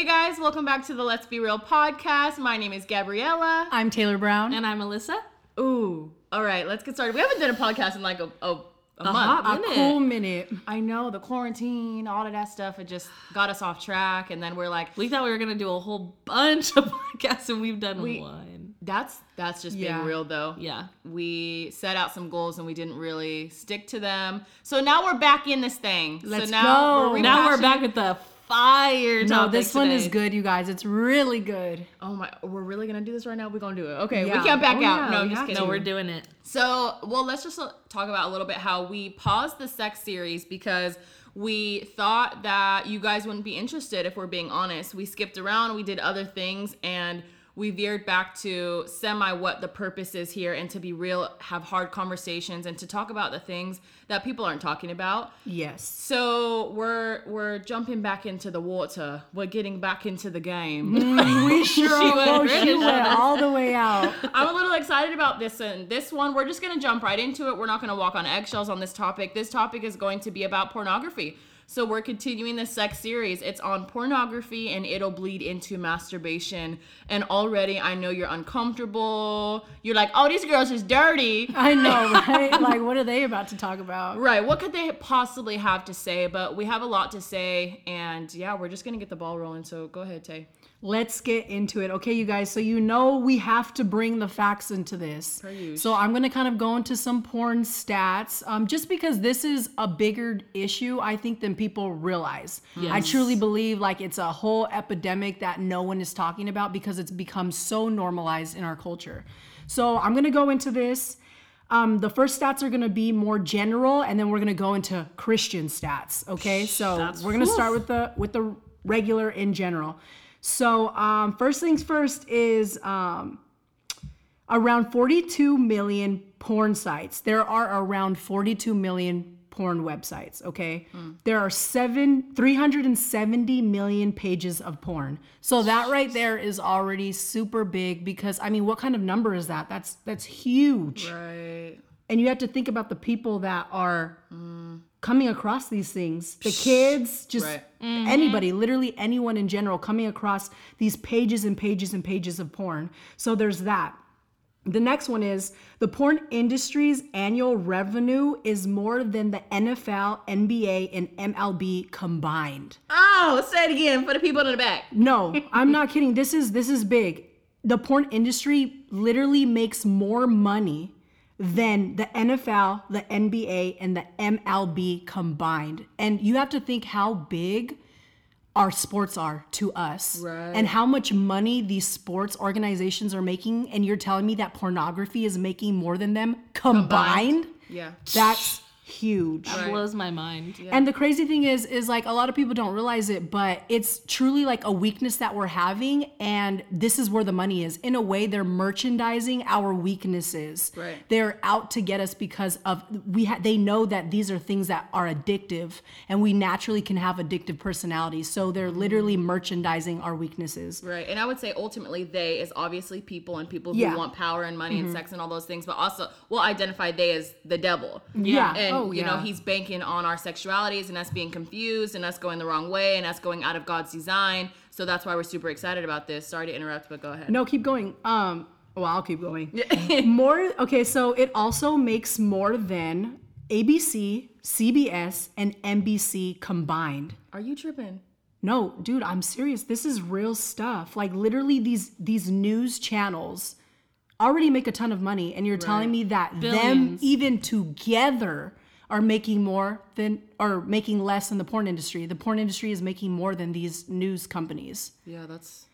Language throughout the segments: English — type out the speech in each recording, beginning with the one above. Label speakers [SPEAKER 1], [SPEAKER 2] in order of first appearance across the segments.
[SPEAKER 1] Hey guys, welcome back to the Let's Be Real podcast. My name is Gabriella.
[SPEAKER 2] I'm Taylor Brown.
[SPEAKER 3] And I'm Alyssa.
[SPEAKER 1] Ooh, all right, let's get started. We haven't done a podcast in like a, a, a,
[SPEAKER 3] A
[SPEAKER 1] month.
[SPEAKER 3] hot
[SPEAKER 2] a
[SPEAKER 3] minute.
[SPEAKER 2] cool minute.
[SPEAKER 1] I know the quarantine, all of that stuff, it just got us off track, and then we're like,
[SPEAKER 3] We thought we were gonna do a whole bunch of podcasts, and we've done
[SPEAKER 1] We-
[SPEAKER 3] one.
[SPEAKER 1] that's that's just
[SPEAKER 2] Yeah.
[SPEAKER 1] being real though.
[SPEAKER 3] Yeah.
[SPEAKER 1] We set out some goals and we didn't really stick to them. So now we're back in this thing.
[SPEAKER 2] Let's
[SPEAKER 1] so now
[SPEAKER 2] go.
[SPEAKER 1] We're
[SPEAKER 3] Now we're back at the fire.
[SPEAKER 2] No,
[SPEAKER 3] topic
[SPEAKER 2] this one is good, you guys. It's really good.
[SPEAKER 1] Oh my, we're really gonna do this right now? We're gonna do it. Okay,
[SPEAKER 2] Yeah.
[SPEAKER 1] we can't back
[SPEAKER 2] Oh,
[SPEAKER 1] out.
[SPEAKER 2] yeah,
[SPEAKER 1] no,
[SPEAKER 2] we
[SPEAKER 1] I'm just
[SPEAKER 2] have
[SPEAKER 1] kidding.
[SPEAKER 3] No, we're doing it.
[SPEAKER 1] So, well, let's just talk about a little bit how we paused the sex series because we thought that you guys wouldn't be interested if we're being honest. We skipped around, we did other things, and we veered back to semi what the purpose is here and to be real, have hard conversations, and to talk about the things that people aren't talking about.
[SPEAKER 2] Yes.
[SPEAKER 1] So we're we're jumping back into the water. We're getting back into the game.
[SPEAKER 2] Mm, we sure
[SPEAKER 3] went
[SPEAKER 2] oh, she went all the way out.
[SPEAKER 1] I'm a little excited about this and this one. We're just gonna jump right into it. We're not gonna walk on eggshells on this topic. This topic is going to be about pornography. So we're continuing the sex series. It's on pornography and it'll bleed into masturbation. And already I know you're uncomfortable. You're like, oh, these girls is dirty.
[SPEAKER 2] I know, right? Like, what are they about to talk about?
[SPEAKER 1] Right. What could they possibly have to say? But we have a lot to say. And yeah, we're just gonna get the ball rolling. So go ahead, Tay.
[SPEAKER 2] Let's get into it. Okay, you guys. So, you know, we have to bring the facts into this. So, I'm going to kind of go into some porn stats um, just because this is a bigger issue, I think, than people realize. I truly believe like it's a whole epidemic that no one is talking about because it's become so normalized in our culture. So, I'm going to go into this. Um, the first stats are going to be more general, and then we're going to go into Christian stats. Okay, so
[SPEAKER 3] That's-
[SPEAKER 2] we're going to start with the with the regular in general. So um, first things first is um, around 42 million porn sites. There are around 42 million porn websites. Okay, there are seven 370 million pages of porn. So that right there is already super big because I mean, what kind of number is that? That's that's huge
[SPEAKER 1] Right.
[SPEAKER 2] and you have to think about the people that are coming across these things the kids just
[SPEAKER 1] Right. Mm-hmm.
[SPEAKER 2] anybody literally anyone in general coming across these pages and pages and pages of porn so there's that the next one is the porn industry's annual revenue is more than the NFL, NBA, and MLB combined.
[SPEAKER 1] Oh, say it again for the people in the back.
[SPEAKER 2] No, I'm not kidding. This is this is big. The porn industry literally makes more money than the NFL, the NBA, and the MLB combined. And you have to think how big our sports are to us
[SPEAKER 1] Right.
[SPEAKER 2] and how much money these sports organizations are making and you're telling me that pornography is making more than them combined,
[SPEAKER 1] Yeah.
[SPEAKER 2] that's huge
[SPEAKER 3] That blows my mind.
[SPEAKER 2] and the crazy thing is, is like a lot of people don't realize it, but it's truly like a weakness that we're having, and this is where the money is. In a way, they're merchandising our weaknesses.
[SPEAKER 1] Right.
[SPEAKER 2] They're out to get us because of we. Ha- they know that these are things that are addictive, and we naturally can have addictive personalities. So they're literally merchandising our weaknesses.
[SPEAKER 1] Right. And I would say ultimately they is obviously people and people who
[SPEAKER 2] Yeah. Mm-hmm.
[SPEAKER 1] want power and money and sex and all those things, but also we'll identify they as the devil.
[SPEAKER 2] Yeah.
[SPEAKER 1] And
[SPEAKER 2] Oh,
[SPEAKER 1] you know, he's banking on our sexualities and us being confused and us going the wrong way and us going out of God's design. So that's why we're super excited about this. Sorry to interrupt, but go ahead.
[SPEAKER 2] No, keep going. Um, well, I'll keep going. more. Okay, so it also makes more than ABC, CBS, and NBC combined.
[SPEAKER 1] Are you tripping?
[SPEAKER 2] No, dude, I'm serious. This is real stuff. Like literally these these news channels already make a ton of money and you're telling me that them even together are making more than or making less than the porn industry. The porn industry is making more than these news companies.
[SPEAKER 1] Yeah, that's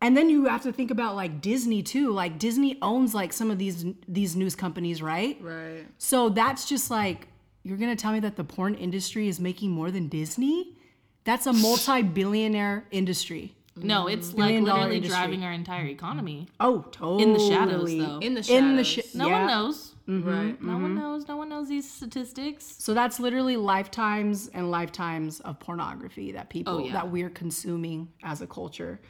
[SPEAKER 2] And then you have to think about like Disney too. Like Disney owns like some of these these news companies, right?
[SPEAKER 1] right.
[SPEAKER 2] So that's just like you're gonna tell me that the porn industry is making more than Disney? That's a multi-billionaire industry.
[SPEAKER 3] No, it's like literally
[SPEAKER 2] industry.
[SPEAKER 3] driving our entire economy.
[SPEAKER 2] Oh, totally.
[SPEAKER 3] In the shadows, though.
[SPEAKER 1] In the shadows.
[SPEAKER 2] In the sh-
[SPEAKER 3] No
[SPEAKER 2] yeah.
[SPEAKER 3] one knows.
[SPEAKER 1] Right.
[SPEAKER 3] No one knows. No one knows these statistics.
[SPEAKER 2] So that's literally lifetimes and lifetimes of pornography that people
[SPEAKER 3] Oh, yeah.
[SPEAKER 2] that we're consuming as a culture.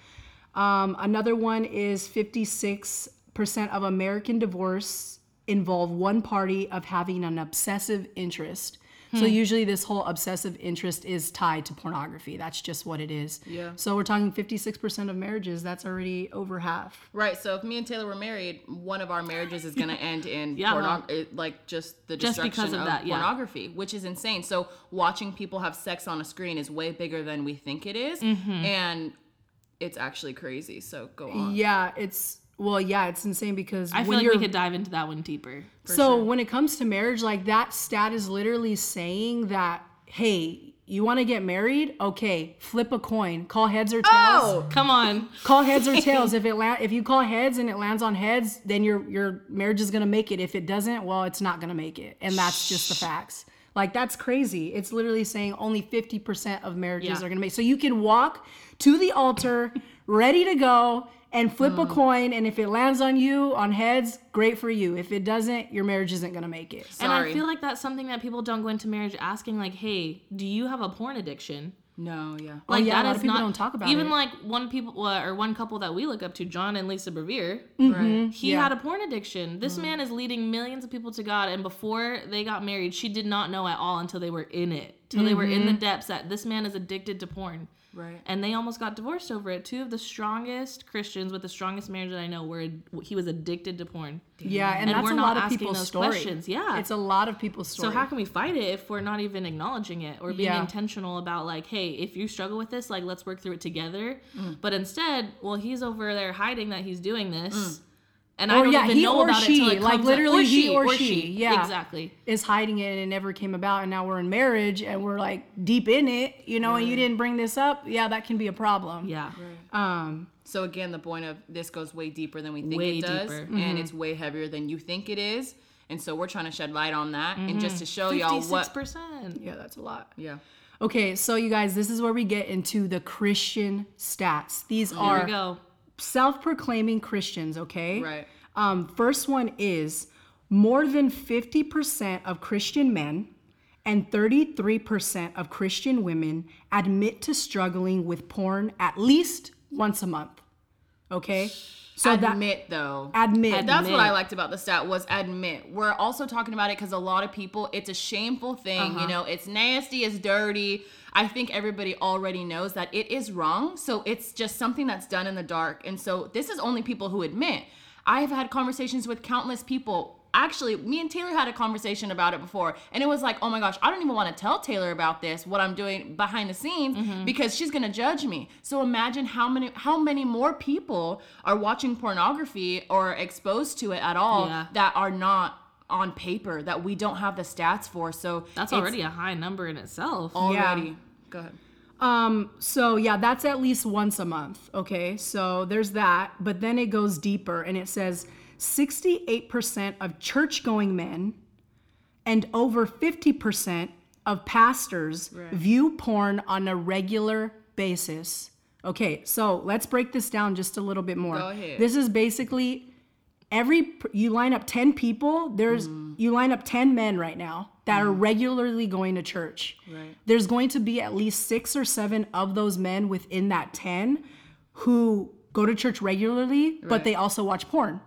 [SPEAKER 2] Um, another one is 56% of American divorce involve one party of having an obsessive interest. So usually this whole obsessive interest is tied to pornography. That's just what it is.
[SPEAKER 1] Yeah.
[SPEAKER 2] So we're talking 56% of marriages. That's already over half.
[SPEAKER 1] Right. So if me and Taylor were married, one of our marriages is going to end in
[SPEAKER 3] Yeah,
[SPEAKER 1] porno-
[SPEAKER 3] well,
[SPEAKER 1] like just the
[SPEAKER 3] just
[SPEAKER 1] destruction
[SPEAKER 3] because of
[SPEAKER 1] of,
[SPEAKER 3] that, yeah.
[SPEAKER 1] pornography, which is insane. So watching people have sex on a screen is way bigger than we think it is,
[SPEAKER 3] Mm-hmm.
[SPEAKER 1] and it's actually crazy. So go on.
[SPEAKER 2] Yeah, it's well, yeah, it's insane because
[SPEAKER 3] I feel like we could dive into that one deeper.
[SPEAKER 2] so when it comes to marriage, like that stat is literally saying that, hey, you want to get married? Okay, flip a coin, call heads or oh! tails.
[SPEAKER 1] Oh,
[SPEAKER 3] Come on.
[SPEAKER 2] Call heads or tails. If it la- if you call heads and it lands on heads, then your your marriage is gonna make it. If it doesn't, well, it's not gonna make it, and that's just the facts. Like that's crazy. It's literally saying only fifty percent of marriages
[SPEAKER 3] Yeah.
[SPEAKER 2] are gonna make. So you can walk to the altar, ready to go, and flip
[SPEAKER 3] Mm.
[SPEAKER 2] a coin, and if it lands on you on heads, great for you. If it doesn't, your marriage isn't gonna make it.
[SPEAKER 3] And I feel like that's something that people don't go into marriage asking, like, hey, do you have a porn addiction?
[SPEAKER 1] no, yeah.
[SPEAKER 3] Like
[SPEAKER 2] Oh, yeah, a lot
[SPEAKER 3] is
[SPEAKER 2] of people
[SPEAKER 3] not
[SPEAKER 2] don't talk about
[SPEAKER 3] even
[SPEAKER 2] it.
[SPEAKER 3] like one people uh, or one couple that we look up to, John and Lisa Bevere.
[SPEAKER 1] Right.
[SPEAKER 3] He
[SPEAKER 2] Yeah.
[SPEAKER 3] had a porn addiction. This man is leading millions of people to God, and before they got married, she did not know at all until they were in it, till they were in the depths that this man is addicted to porn.
[SPEAKER 1] Right.
[SPEAKER 3] And they almost got divorced over it. Two of the strongest Christians with the strongest marriage that I know were he was addicted to porn.
[SPEAKER 2] Yeah, and,
[SPEAKER 3] And
[SPEAKER 2] that's
[SPEAKER 3] we're
[SPEAKER 2] a
[SPEAKER 3] not
[SPEAKER 2] lot of people's
[SPEAKER 3] those
[SPEAKER 2] story.
[SPEAKER 3] questions. Yeah.
[SPEAKER 2] it's a lot of people's story.
[SPEAKER 3] So how can we fight it if we're not even acknowledging it or being
[SPEAKER 2] Yeah.
[SPEAKER 3] intentional about like, hey, if you struggle with this, like let's work through it together.
[SPEAKER 2] Mm.
[SPEAKER 3] But instead, well, he's over there hiding that he's doing this, and
[SPEAKER 2] Or,
[SPEAKER 3] I don't
[SPEAKER 2] yeah,
[SPEAKER 3] even
[SPEAKER 2] he
[SPEAKER 3] know
[SPEAKER 2] or
[SPEAKER 3] about
[SPEAKER 2] she,
[SPEAKER 3] it till it
[SPEAKER 2] like, literally
[SPEAKER 3] up.
[SPEAKER 2] he or she, yeah.
[SPEAKER 3] exactly.
[SPEAKER 2] is hiding it and it never came about and now we're in marriage and we're like deep in it you know and you didn't bring this up yeah that can be a problem
[SPEAKER 3] Yeah,
[SPEAKER 2] um
[SPEAKER 1] So again, the point of this goes way deeper than we think
[SPEAKER 3] Way
[SPEAKER 1] it does,
[SPEAKER 3] deeper.
[SPEAKER 2] Mm-hmm.
[SPEAKER 1] and it's way heavier than you think it is. And so we're trying to shed light on that, and just to show y'all
[SPEAKER 3] fifty-six
[SPEAKER 1] what.
[SPEAKER 3] percent.
[SPEAKER 2] yeah that's a lot
[SPEAKER 1] Yeah.
[SPEAKER 2] okay so you guys this is where we get into the christian stats these
[SPEAKER 3] Here
[SPEAKER 2] are
[SPEAKER 3] we go.
[SPEAKER 2] Self-proclaiming christians okay
[SPEAKER 1] Right.
[SPEAKER 2] um first one is more than 50% of christian men and 33% of christian women admit to struggling with porn at least once a month okay so that
[SPEAKER 1] admit though.
[SPEAKER 2] admit
[SPEAKER 1] That's what I liked about the stat was admit. We're also talking about it because a lot of people, it's a shameful thing. You know, it's nasty, it's dirty. I think everybody already knows that it is wrong. So it's just something that's done in the dark. And so this is only people who admit. I have had conversations with countless people. Actually, me and Taylor had a conversation about it before, and it was like, oh my gosh, I don't even want to tell Taylor about this, what I'm doing behind the scenes, mm-hmm. because she's gonna judge me. So imagine how many how many more people are watching pornography or exposed to it at all
[SPEAKER 3] Yeah.
[SPEAKER 1] that are not on paper that we don't have the stats for. So
[SPEAKER 3] That's already a high number in itself.
[SPEAKER 1] already. Go ahead.
[SPEAKER 2] Um, so yeah, that's at least once a month. Okay, so there's that, but then it goes deeper and it says 68% of church going men and over 50% of pastors view porn on a regular basis. Okay, so let's break this down just a little bit more.
[SPEAKER 1] Go ahead.
[SPEAKER 2] This is basically every you line up 10 people there's you line up 10 men right now that are regularly going to church.
[SPEAKER 1] Right.
[SPEAKER 2] there's going to be at least six or seven of those men within that 10 who go to church regularly but they also watch porn.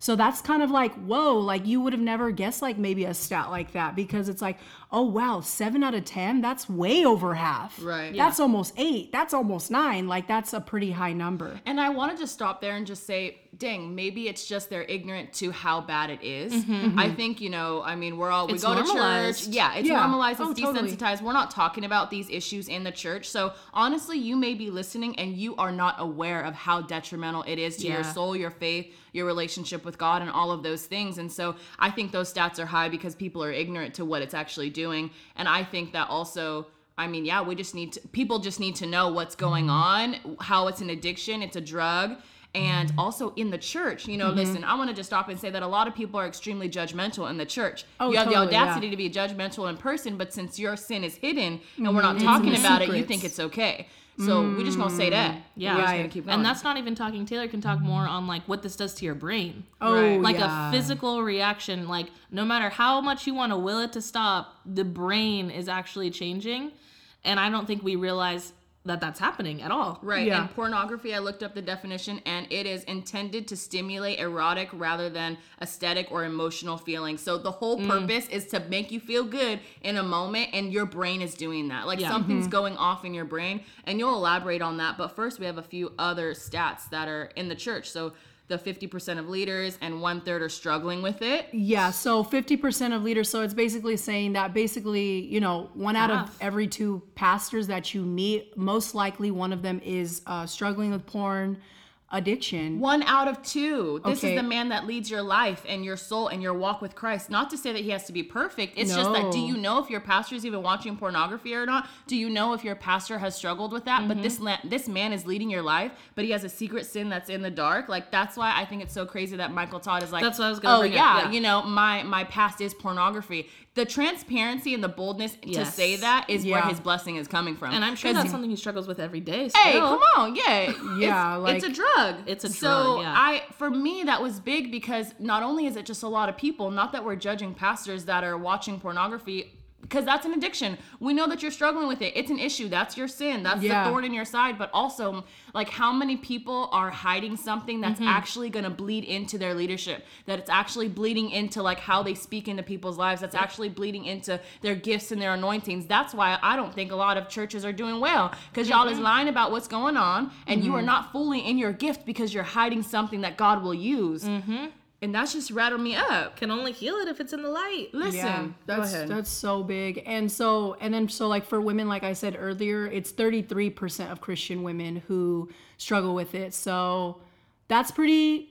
[SPEAKER 2] So that's kind of like whoa like you would have never guessed like maybe a stat like that because it's like oh wow seven out of ten? That's way over half.
[SPEAKER 1] Right.
[SPEAKER 2] that's almost eight. That's almost nine. Like that's a pretty high number.
[SPEAKER 1] And I want to just stop there and just say, dang, maybe it's just they're ignorant to how bad it is. Mm-hmm, I mm-hmm. think, you know, I mean, we're all, we
[SPEAKER 3] It's
[SPEAKER 1] go to church. Yeah, it's
[SPEAKER 2] Yeah.
[SPEAKER 1] normalized,
[SPEAKER 2] Oh,
[SPEAKER 1] it's
[SPEAKER 2] totally.
[SPEAKER 1] desensitized. We're not talking about these issues in the church. So honestly, you may be listening and you are not aware of how detrimental it is to your soul, your faith, your relationship with God, and all of those things. And so I think those stats are high because people are ignorant to what it's actually doing. And I think that also. I mean, yeah, we just need to, people just need to know what's going mm-hmm. on, how it's an addiction, it's a drug, and also in the church. You know, listen, mm-hmm. I want to just stop and say that a lot of people are extremely judgmental in the church.
[SPEAKER 2] Oh,
[SPEAKER 1] you have
[SPEAKER 2] totally,
[SPEAKER 1] the
[SPEAKER 2] yeah.
[SPEAKER 1] audacity to be judgmental in person, but since your sin is hidden and we're not mm-hmm. talking
[SPEAKER 2] the
[SPEAKER 1] about it, you think it's okay. So we just gonna say that.
[SPEAKER 3] Yeah,
[SPEAKER 1] We're just
[SPEAKER 2] Right.
[SPEAKER 1] gonna keep going.
[SPEAKER 3] and that's not even talking. Taylor can talk more on like what this does to your brain.
[SPEAKER 2] oh
[SPEAKER 1] Right.
[SPEAKER 3] like
[SPEAKER 2] yeah.
[SPEAKER 3] a physical reaction like no matter how much you want to will it to stop the brain is actually changing and i don't think we realize that that's happening at all.
[SPEAKER 1] Right.
[SPEAKER 2] Yeah.
[SPEAKER 1] And pornography, I looked up the definition, and it is intended to stimulate erotic rather than aesthetic or emotional feelings. So the whole
[SPEAKER 3] Mm.
[SPEAKER 1] purpose is to make you feel good in a moment, and your brain is doing that. Like
[SPEAKER 3] Yeah.
[SPEAKER 1] something's
[SPEAKER 2] Mm-hmm.
[SPEAKER 1] going off in your brain, and you'll elaborate on that. But first, we have a few other stats that are in the church. So the 50% of leaders and one third are struggling with it.
[SPEAKER 2] Yeah, so 50% of leaders. So it's basically saying that basically, you know, one out of every two pastors that you meet, most likely one of them is uh, struggling with porn addiction.
[SPEAKER 1] One out of two. This
[SPEAKER 2] Okay.
[SPEAKER 1] is the man that leads your life and your soul and your walk with Christ. Not to say that he has to be perfect. It's just that do you know if your pastor is even watching pornography or not? Do you know if your pastor has struggled with that? But this mm-hmm. la- this man is leading your life, but he has a secret sin that's in the dark. Like that's why I think it's so crazy that Michael Todd is like,
[SPEAKER 3] That's what I was gonna
[SPEAKER 1] oh
[SPEAKER 3] bring up,
[SPEAKER 1] yeah,
[SPEAKER 3] yeah.
[SPEAKER 1] you know, my my past is pornography. The transparency and the boldness to say that is where his blessing is coming from.
[SPEAKER 3] And I'm sure that's something he struggles with every day.
[SPEAKER 1] Hey, come on, yeah,
[SPEAKER 2] Yeah,
[SPEAKER 1] it's,
[SPEAKER 2] like-
[SPEAKER 1] it's a drug.
[SPEAKER 3] It's a
[SPEAKER 1] so
[SPEAKER 3] drug, yeah.
[SPEAKER 1] I, for me, that was big because not only is it just a lot of people, not that we're judging pastors that are watching pornography. Because that's an addiction. We know that you're struggling with it. It's an issue. That's your sin. That's
[SPEAKER 2] Yeah.
[SPEAKER 1] the thorn in your side. But also, like, how many people are hiding something that's
[SPEAKER 3] Mm-hmm.
[SPEAKER 1] actually going to bleed into their leadership? That it's actually bleeding into, like, how they speak into people's lives. That's actually bleeding into their gifts and their anointings. That's why I don't think a lot of churches are doing well. Because y'all
[SPEAKER 3] Mm-hmm.
[SPEAKER 1] is lying about what's going on, and you are not fully in your gift because you're hiding something that God will use. And that's just rattled me up.
[SPEAKER 3] Can only heal it if it's in the light.
[SPEAKER 1] Listen,
[SPEAKER 2] Yeah,
[SPEAKER 1] go
[SPEAKER 2] that's
[SPEAKER 1] ahead.
[SPEAKER 2] that's so big. And so and then so like for women, like I said earlier, it's 33% of Christian women who struggle with it. So that's pretty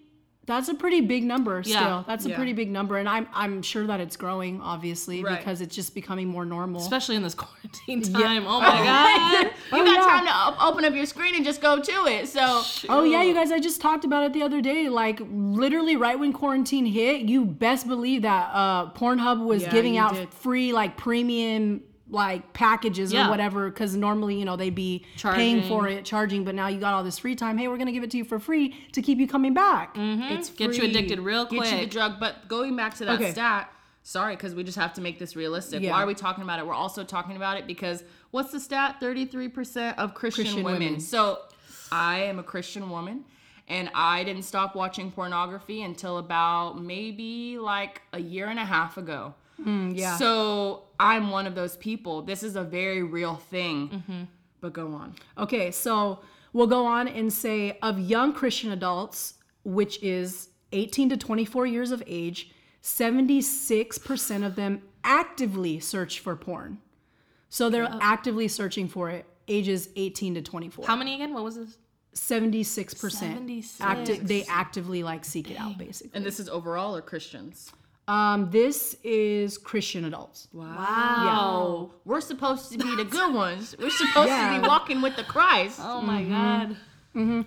[SPEAKER 2] that's a pretty big number still.
[SPEAKER 3] Yeah.
[SPEAKER 2] That's a
[SPEAKER 1] Yeah.
[SPEAKER 2] pretty big number. And I'm I'm sure that it's growing, obviously,
[SPEAKER 1] Right.
[SPEAKER 2] because it's just becoming more normal.
[SPEAKER 3] Especially in this quarantine time. Yeah. Oh my god.
[SPEAKER 1] you
[SPEAKER 2] Oh,
[SPEAKER 1] got time to op- open up your screen and just go to it. So
[SPEAKER 2] Oh yeah, you guys! I just talked about it the other day. Like literally, right when quarantine hit, you best believe that uh, Pornhub was giving out
[SPEAKER 1] did.
[SPEAKER 2] free like premium like packages
[SPEAKER 3] Yeah.
[SPEAKER 2] or whatever. Because normally, you know, they'd be paying for it, charging. But now you got all this free time. Hey, we're gonna give it to you for free to keep you coming back. Mm-hmm.
[SPEAKER 1] it's free.
[SPEAKER 3] Get you addicted real quick
[SPEAKER 1] Get you the drug. But going back to that
[SPEAKER 2] Okay.
[SPEAKER 1] stat, sorry, because we just have to make this realistic.
[SPEAKER 2] Yeah.
[SPEAKER 1] Why are we talking about it? We're also talking about it because what's the stat? Thirty-three percent of Christian,
[SPEAKER 2] Christian
[SPEAKER 1] women.
[SPEAKER 2] women.
[SPEAKER 1] So I am a Christian woman. And I didn't stop watching pornography until about maybe like a year and a half ago.
[SPEAKER 2] Yeah.
[SPEAKER 1] So I'm one of those people. This is a very real thing.
[SPEAKER 2] Mm-hmm.
[SPEAKER 1] But go on.
[SPEAKER 2] Okay, so we'll go on and say of young Christian adults, which is 18 to 24 years of age, 76% of them actively search for porn. So they're actively searching for it, ages 18 to 24.
[SPEAKER 3] How many again? What was this?
[SPEAKER 2] 76%.
[SPEAKER 3] 76.
[SPEAKER 2] Acti- they actively like seek it out basically.
[SPEAKER 1] And this is overall or Christians?
[SPEAKER 2] Um, this is Christian adults.
[SPEAKER 3] Wow.
[SPEAKER 1] We're supposed to be the good ones. We're supposed to be walking with the Christ.
[SPEAKER 3] Oh my
[SPEAKER 2] Mm-hmm.
[SPEAKER 3] god.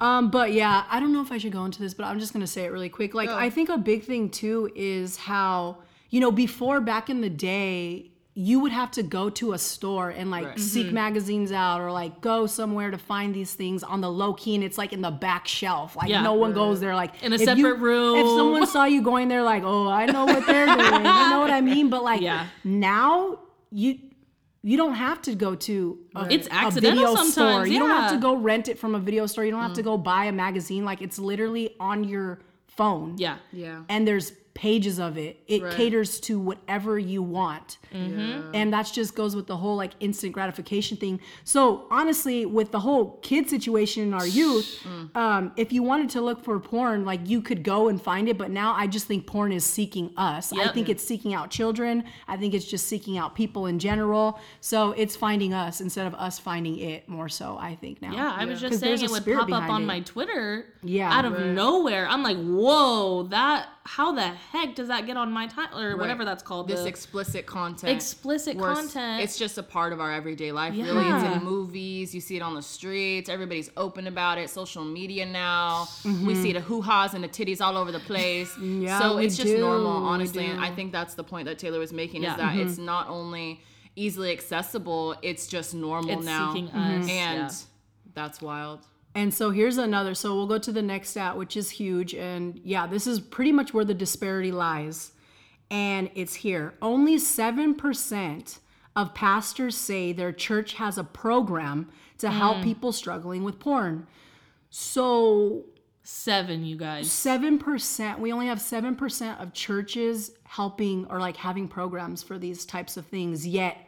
[SPEAKER 2] Um, but yeah, I don't know if I should go into this, but I'm just gonna say it really quick. Like, I think a big thing too is how you know before back in the day, you would have to go to a store and like
[SPEAKER 1] Right.
[SPEAKER 2] seek mm-hmm. magazines out or like go somewhere to find these things on the low key, and it's like in the back shelf. Like
[SPEAKER 3] Yeah.
[SPEAKER 2] no one goes there. Like
[SPEAKER 3] In a
[SPEAKER 2] if you-
[SPEAKER 3] separate room.
[SPEAKER 2] If someone saw you going there, like, oh, I know what they're doing. you know what I mean? But like
[SPEAKER 3] Yeah.
[SPEAKER 2] now, you. You don't have to go to a,
[SPEAKER 3] It's
[SPEAKER 2] a
[SPEAKER 3] accidental
[SPEAKER 2] video
[SPEAKER 3] sometimes,
[SPEAKER 2] store. You don't have to
[SPEAKER 3] yeah.
[SPEAKER 2] go rent it from a video store. You don't have to mm. go buy a magazine. Like it's literally on your phone.
[SPEAKER 3] Yeah.
[SPEAKER 1] Yeah.
[SPEAKER 2] And there's pages of it. It
[SPEAKER 1] Right.
[SPEAKER 2] caters to whatever you want.
[SPEAKER 3] Mm-hmm.
[SPEAKER 2] And that just goes with the whole like instant gratification thing. So honestly, with the whole kid situation in our youth,
[SPEAKER 3] Mm.
[SPEAKER 2] um, if you wanted to look for porn, like you could go and find it. But now I just think porn is seeking us. I think it's seeking out children. I think it's just seeking out people in general. So it's finding us instead of us finding it more so, I think now.
[SPEAKER 3] Yeah, I was
[SPEAKER 2] 'Cause
[SPEAKER 3] just saying it would pop up on
[SPEAKER 2] it.
[SPEAKER 3] my Twitter
[SPEAKER 2] Yeah.
[SPEAKER 3] out of
[SPEAKER 1] Right.
[SPEAKER 3] nowhere. I'm like, whoa, that how the heck does that get on my time or whatever that's called?
[SPEAKER 1] This
[SPEAKER 3] the-
[SPEAKER 1] explicit content.
[SPEAKER 3] Explicit content.
[SPEAKER 1] It's just a part of our everyday life. Really, it's
[SPEAKER 3] Yeah.
[SPEAKER 1] in movies. You see it on the streets. Everybody's open about it. Social media now.
[SPEAKER 2] Mm-hmm.
[SPEAKER 1] We see the hoo ha's and the titties all over the place.
[SPEAKER 2] Yeah,
[SPEAKER 1] so it's just
[SPEAKER 2] do,
[SPEAKER 1] normal, honestly. And. I think that's the point that Taylor was making
[SPEAKER 3] Yeah.
[SPEAKER 1] is that
[SPEAKER 2] Mm-hmm.
[SPEAKER 1] it's not only easily accessible, it's just normal
[SPEAKER 3] It's
[SPEAKER 1] now.
[SPEAKER 3] seeking us,
[SPEAKER 1] And
[SPEAKER 3] yeah.
[SPEAKER 1] that's wild.
[SPEAKER 2] And so here's another. So we'll go to the next stat, which is huge. And yeah, this is pretty much where the disparity lies. And it's here. Only 7% of pastors say their church has a program to help hmm. people struggling with porn. So
[SPEAKER 3] Seven, you guys.
[SPEAKER 2] seven percent we only have seven percent of churches helping or like having programs for these types of things yet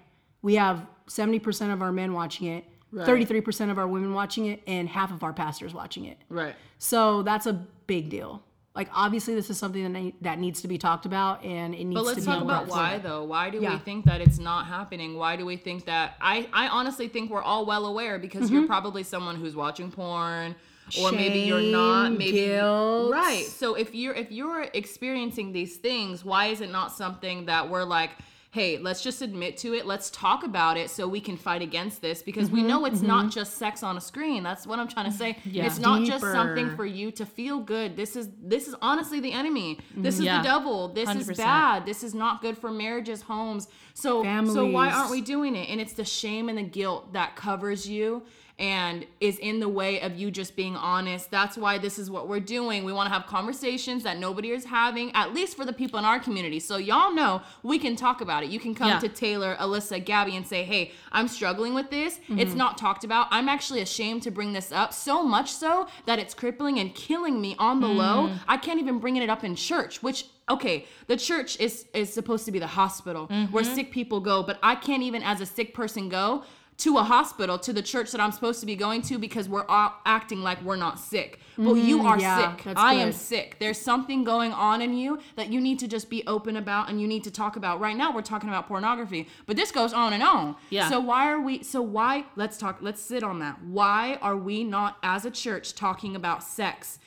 [SPEAKER 2] we have 70% of our men watching it 33% of our women watching it and half of our pastors watching it
[SPEAKER 1] Right.
[SPEAKER 2] so that's a big deal like obviously this is something that, that needs to be talked about and it needs
[SPEAKER 1] But
[SPEAKER 2] to
[SPEAKER 1] let's
[SPEAKER 2] be
[SPEAKER 1] talk about why though. Why do we think that it's not happening? Why do we think that I I honestly think we're all well aware because you're mm-hmm. probably someone who's watching porn or maybe you're not maybe
[SPEAKER 2] guilt.
[SPEAKER 1] right. So if you're if you're experiencing these things, why is it not something that we're like Hey, let's just admit to it. Let's talk about it so we can fight against this because we know it's not just sex on a screen. That's what I'm trying to say.
[SPEAKER 3] Yeah.
[SPEAKER 1] It's not just something for you to feel good. This is this is honestly the enemy. This is the devil. This is
[SPEAKER 3] 100%.
[SPEAKER 1] bad. This is not good for marriages, homes. So so why aren't we doing it? And it's the shame and the guilt that covers you and is in the way of you just being honest. That's why this is what we're doing. We want to have conversations that nobody is having, at least for the people in our community. So y'all know we can talk about it. You can come
[SPEAKER 3] Yeah.
[SPEAKER 1] to Taylor, Alyssa, Gabby and say, "Hey, I'm struggling with this. It's
[SPEAKER 2] Mm-hmm.
[SPEAKER 1] not talked about. I'm actually ashamed to bring this up, so much so that it's crippling and killing me on the low.
[SPEAKER 2] Mm.
[SPEAKER 1] I can't even bring it up in church, which okay, the church is is supposed to be the hospital where
[SPEAKER 2] Mm-hmm.
[SPEAKER 1] sick people go, but I can't even as a sick person go to a hospital to the church that I'm supposed to be going to because we're all acting like we're not sick. But you mm,
[SPEAKER 2] are yeah,
[SPEAKER 1] sick. I am sick. There's something going on in you that you need to just be open about and you need to talk about. Right now we're talking about pornography, but this goes on and on.
[SPEAKER 3] Yeah.
[SPEAKER 1] So why are we so why let's talk let's sit on that. Why are we not as a church talking about sex?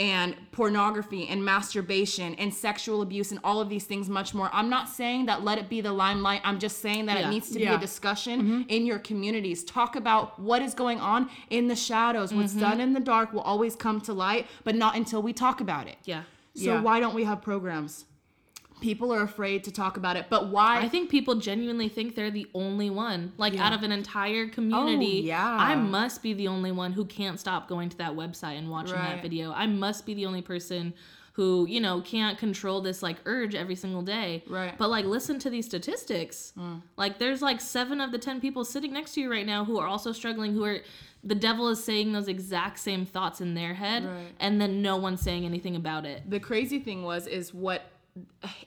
[SPEAKER 1] And pornography and masturbation and sexual abuse and all of these things much more. I'm not saying that let it be the limelight. I'm just saying that
[SPEAKER 3] Yeah.
[SPEAKER 1] it needs to be a discussion mm-hmm. in your communities. Talk about what is going on in the shadows. What's mm-hmm. done in the dark will always come to light, but not until we talk about it.
[SPEAKER 3] Yeah.
[SPEAKER 1] So
[SPEAKER 2] Yeah.
[SPEAKER 1] why don't we have programs? People are afraid to talk about it, but why?
[SPEAKER 3] I think people genuinely think they're the only one. Like out of an entire community,
[SPEAKER 2] Oh, yeah.
[SPEAKER 3] I must be the only one who can't stop going to that website and watching
[SPEAKER 1] Right.
[SPEAKER 3] that video. I must be the only person who, you know, can't control this like urge every single day.
[SPEAKER 1] Right.
[SPEAKER 3] But like listen to these statistics. Mm. Like there's like 7 of the 10 people sitting next to you right now who are also struggling who are the devil is saying those exact same thoughts in their head
[SPEAKER 1] Right.
[SPEAKER 3] and then no one's saying anything about it.
[SPEAKER 1] the crazy thing was is what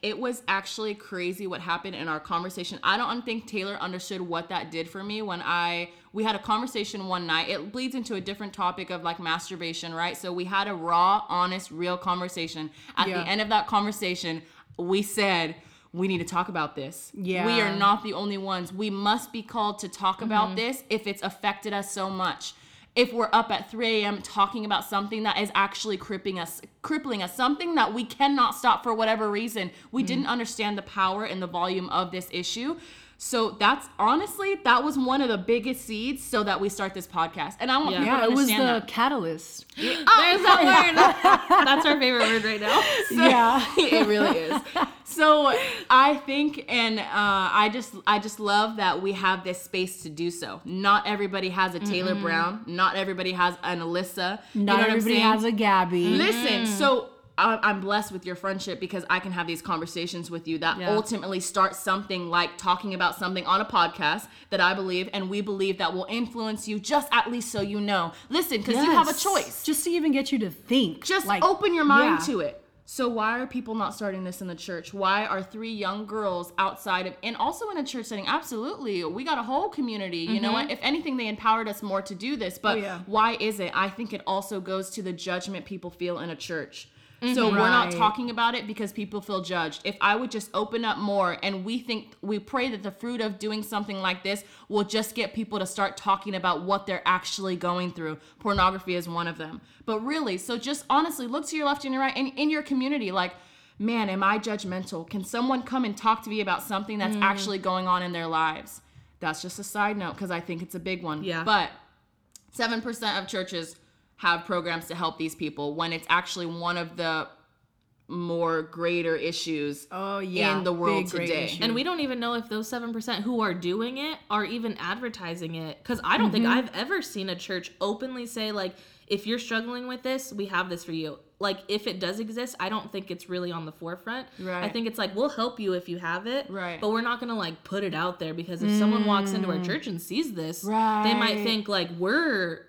[SPEAKER 1] it was actually crazy what happened in our conversation. I don't think Taylor understood what that did for me when I we had a conversation one night. It bleeds into a different topic of like masturbation, right? So we had a raw, honest, real conversation. At
[SPEAKER 2] Yeah.
[SPEAKER 1] the end of that conversation, we said we need to talk about this.
[SPEAKER 2] Yeah.
[SPEAKER 1] We are not the only ones. We must be called to talk about mm-hmm. this if it's affected us so much if we're up at 3 a.m. talking about something that is actually crippling us, crippling us, something that we cannot stop for whatever reason, we mm-hmm. didn't understand the power and the volume of this issue. So that's honestly that was one of the biggest seeds so that we start this podcast. And I want
[SPEAKER 3] Yeah.
[SPEAKER 1] people
[SPEAKER 2] yeah it was the
[SPEAKER 1] that.
[SPEAKER 2] catalyst
[SPEAKER 3] There's that word. That's our favorite word right now.
[SPEAKER 2] yeah
[SPEAKER 1] it really is. So I think, and uh, I just, I just love that we have this space to do so. Not everybody has a Taylor Brown. Not everybody has an Alyssa. you know
[SPEAKER 2] not
[SPEAKER 1] what I'm
[SPEAKER 2] everybody has a gabby
[SPEAKER 1] Listen, so I- I'm blessed with your friendship because I can have these conversations with you that
[SPEAKER 3] Yeah.
[SPEAKER 1] ultimately start something like talking about something on a podcast that I believe and we believe that will influence you just at least so you know. Listen, because you have a choice.
[SPEAKER 2] just to even get you to think
[SPEAKER 1] Just
[SPEAKER 2] like,
[SPEAKER 1] open your mind
[SPEAKER 2] yeah.
[SPEAKER 1] to it. So why are people not starting this in the church? Why are three young girls outside of and also in a church setting? Absolutely. We got a whole community. You know what? If anything, they empowered us more to do this. But
[SPEAKER 2] Mm-hmm. Oh, yeah.
[SPEAKER 1] why is it? I think it also goes to the judgment people feel in a church. So mm-hmm. we're not talking about it because people feel judged. If I would just open up more and we think we pray that the fruit of doing something like this will just get people to start talking about what they're actually going through. Pornography is one of them. But really, so just honestly look to your left and your right and in your community like man, am I judgmental? Can someone come and talk to me about something that's mm. actually going on in their lives? That's just a side note because I think it's a big one.
[SPEAKER 3] Yeah.
[SPEAKER 1] But 7% of churches have programs to help these people when it's actually one of the more greater issues
[SPEAKER 2] oh yeah
[SPEAKER 1] in the world
[SPEAKER 2] big,
[SPEAKER 1] today.
[SPEAKER 3] And we don't even know if those 7% who are doing it are even advertising it. Because I don't think mm-hmm. I've ever seen a church openly say, like, if you're struggling with this, we have this for you. like if it does exist, I don't think it's really on the forefront.
[SPEAKER 1] Right.
[SPEAKER 3] I think it's like we'll help you if you have it,
[SPEAKER 1] Right.
[SPEAKER 3] But we're not gonna like put it out there because if someone walks into our mm. church and sees this, they might think like we're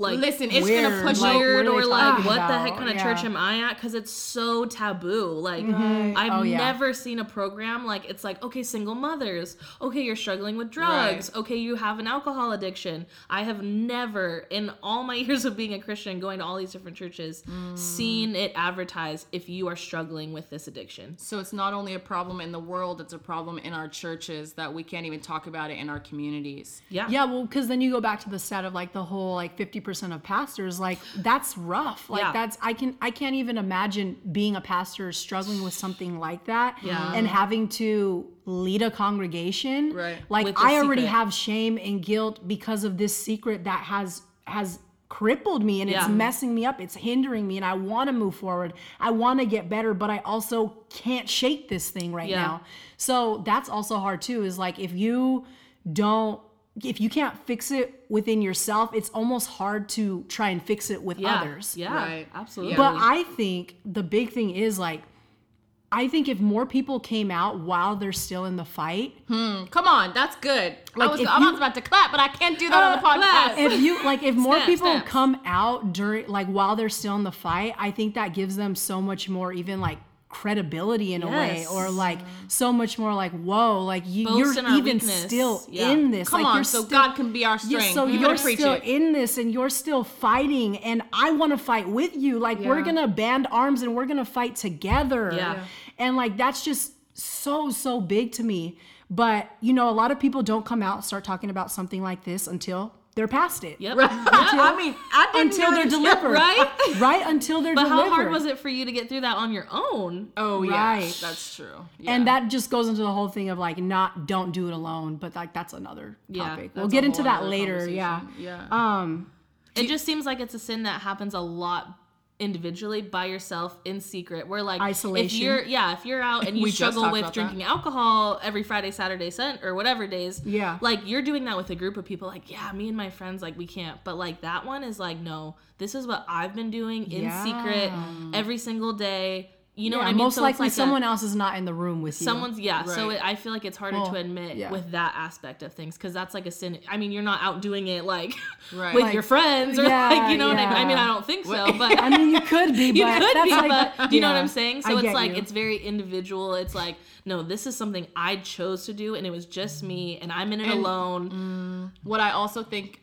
[SPEAKER 3] like
[SPEAKER 1] Listen, it's gonna push
[SPEAKER 2] like,
[SPEAKER 1] you.
[SPEAKER 3] weird or like
[SPEAKER 2] talking
[SPEAKER 3] what the heck kind of
[SPEAKER 2] Yeah.
[SPEAKER 3] church am I at? Because it's so taboo. Like
[SPEAKER 2] Right.
[SPEAKER 3] I've
[SPEAKER 2] Oh, yeah.
[SPEAKER 3] never seen a program like it's like okay, single mothers. Okay, you're struggling with drugs. Okay, you have an alcohol addiction. I have never in all my years of being a Christian, going to all these different churches,
[SPEAKER 2] Mm.
[SPEAKER 3] seen it advertised if you are struggling with this addiction.
[SPEAKER 1] So it's not only a problem in the world; it's a problem in our churches that we can't even talk about it in our communities.
[SPEAKER 3] Yeah.
[SPEAKER 2] Yeah, well, because then you go back to the set of like the whole like fifty percent of pastors. Like that's rough. Like
[SPEAKER 3] Yeah.
[SPEAKER 2] that's I can I can't even imagine being a pastor struggling with something like that.
[SPEAKER 3] Yeah.
[SPEAKER 2] and having to lead a congregation.
[SPEAKER 1] Right.
[SPEAKER 2] Like I already
[SPEAKER 3] secret.
[SPEAKER 2] have shame and guilt because of this secret that has has crippled me and
[SPEAKER 3] Yeah.
[SPEAKER 2] it's messing me up it's hindering me and i want to move forward i want to get better but i also can't shake this thing right
[SPEAKER 3] Yeah.
[SPEAKER 2] now so that's also hard too is like if you don't if you can't fix it within yourself it's almost hard to try and fix it with
[SPEAKER 3] Yeah.
[SPEAKER 2] others
[SPEAKER 3] Yeah.
[SPEAKER 1] Right.
[SPEAKER 3] Absolutely.
[SPEAKER 2] but i think the big thing is like i think if more people came out while they're still in the fight
[SPEAKER 1] Come on, that's good.
[SPEAKER 2] Like,
[SPEAKER 1] I was,
[SPEAKER 2] if
[SPEAKER 1] I
[SPEAKER 2] you- Uh,
[SPEAKER 1] was about to clap, but I can't do that on the podcast.
[SPEAKER 2] if you like if more
[SPEAKER 3] Snaps,
[SPEAKER 2] people
[SPEAKER 3] snaps.
[SPEAKER 2] come out during like while they're still in the fight i think that gives them so much more even like credibility in a way or like so much more like whoa like you, you're even
[SPEAKER 3] weakness.
[SPEAKER 2] still
[SPEAKER 3] Yeah.
[SPEAKER 2] in this
[SPEAKER 1] Come
[SPEAKER 2] like
[SPEAKER 1] on,
[SPEAKER 2] you're
[SPEAKER 1] so
[SPEAKER 2] still,
[SPEAKER 1] God can be our
[SPEAKER 2] yeah,
[SPEAKER 1] strength.
[SPEAKER 2] so
[SPEAKER 1] you
[SPEAKER 2] you're
[SPEAKER 1] gotta
[SPEAKER 2] still
[SPEAKER 1] it.
[SPEAKER 2] in this and you're still fighting and i want to fight with you like we're gonna band arms and we're gonna fight together
[SPEAKER 3] Yeah. Yeah.
[SPEAKER 2] and like that's just so so big to me but you know a lot of people don't come out and start talking about something like this until they're past it
[SPEAKER 3] Yep.
[SPEAKER 1] I mean, I
[SPEAKER 2] until they're delivered
[SPEAKER 3] Right?
[SPEAKER 2] right until they're
[SPEAKER 3] But
[SPEAKER 2] delivered
[SPEAKER 3] how hard was it for you to get through that on your own?
[SPEAKER 1] Oh yeah, that's true. Yeah.
[SPEAKER 2] and that just goes into the whole thing of like not don't do it alone but like that's another
[SPEAKER 3] Yeah,
[SPEAKER 2] topic we'll get into that later yeah.
[SPEAKER 1] Yeah.
[SPEAKER 2] um
[SPEAKER 3] It just seems like it's a sin that happens a lot individually by yourself in secret. We're like If
[SPEAKER 2] Isolation.
[SPEAKER 3] you're yeah, if you're out and you struggle with
[SPEAKER 1] about that.
[SPEAKER 3] drinking alcohol every Friday, Saturday, Sun or whatever days.
[SPEAKER 2] Yeah.
[SPEAKER 3] Like you're doing that with a group of people. Like yeah, me and my friends like we can't. But like that one is like no, this is what I've been doing in
[SPEAKER 2] Yeah.
[SPEAKER 3] secret every single day. You know
[SPEAKER 2] yeah,
[SPEAKER 3] what I mean?
[SPEAKER 2] most
[SPEAKER 3] So
[SPEAKER 2] likely
[SPEAKER 3] like a-
[SPEAKER 2] someone else is not in the room with you
[SPEAKER 3] Someone's yeah, so it, I feel like it's harder
[SPEAKER 2] Well,
[SPEAKER 3] to admit
[SPEAKER 2] yeah.
[SPEAKER 3] with that aspect of things because that's like a sin. I mean, you're not out doing it like
[SPEAKER 1] Right.
[SPEAKER 3] with
[SPEAKER 1] Like,
[SPEAKER 3] your friends or
[SPEAKER 2] yeah,
[SPEAKER 3] like you know what I mean. I mean. I don't think so, but
[SPEAKER 2] i mean you could be
[SPEAKER 3] you
[SPEAKER 2] but
[SPEAKER 3] could
[SPEAKER 2] that's
[SPEAKER 3] be.
[SPEAKER 2] like,
[SPEAKER 3] but do you know what I'm saying? So
[SPEAKER 2] I
[SPEAKER 3] it's like
[SPEAKER 2] you.
[SPEAKER 3] it's very individual. It's like no, this is something I chose to do, and it was just me, and I'm in it
[SPEAKER 1] And-
[SPEAKER 3] alone. Mm.
[SPEAKER 1] what I also think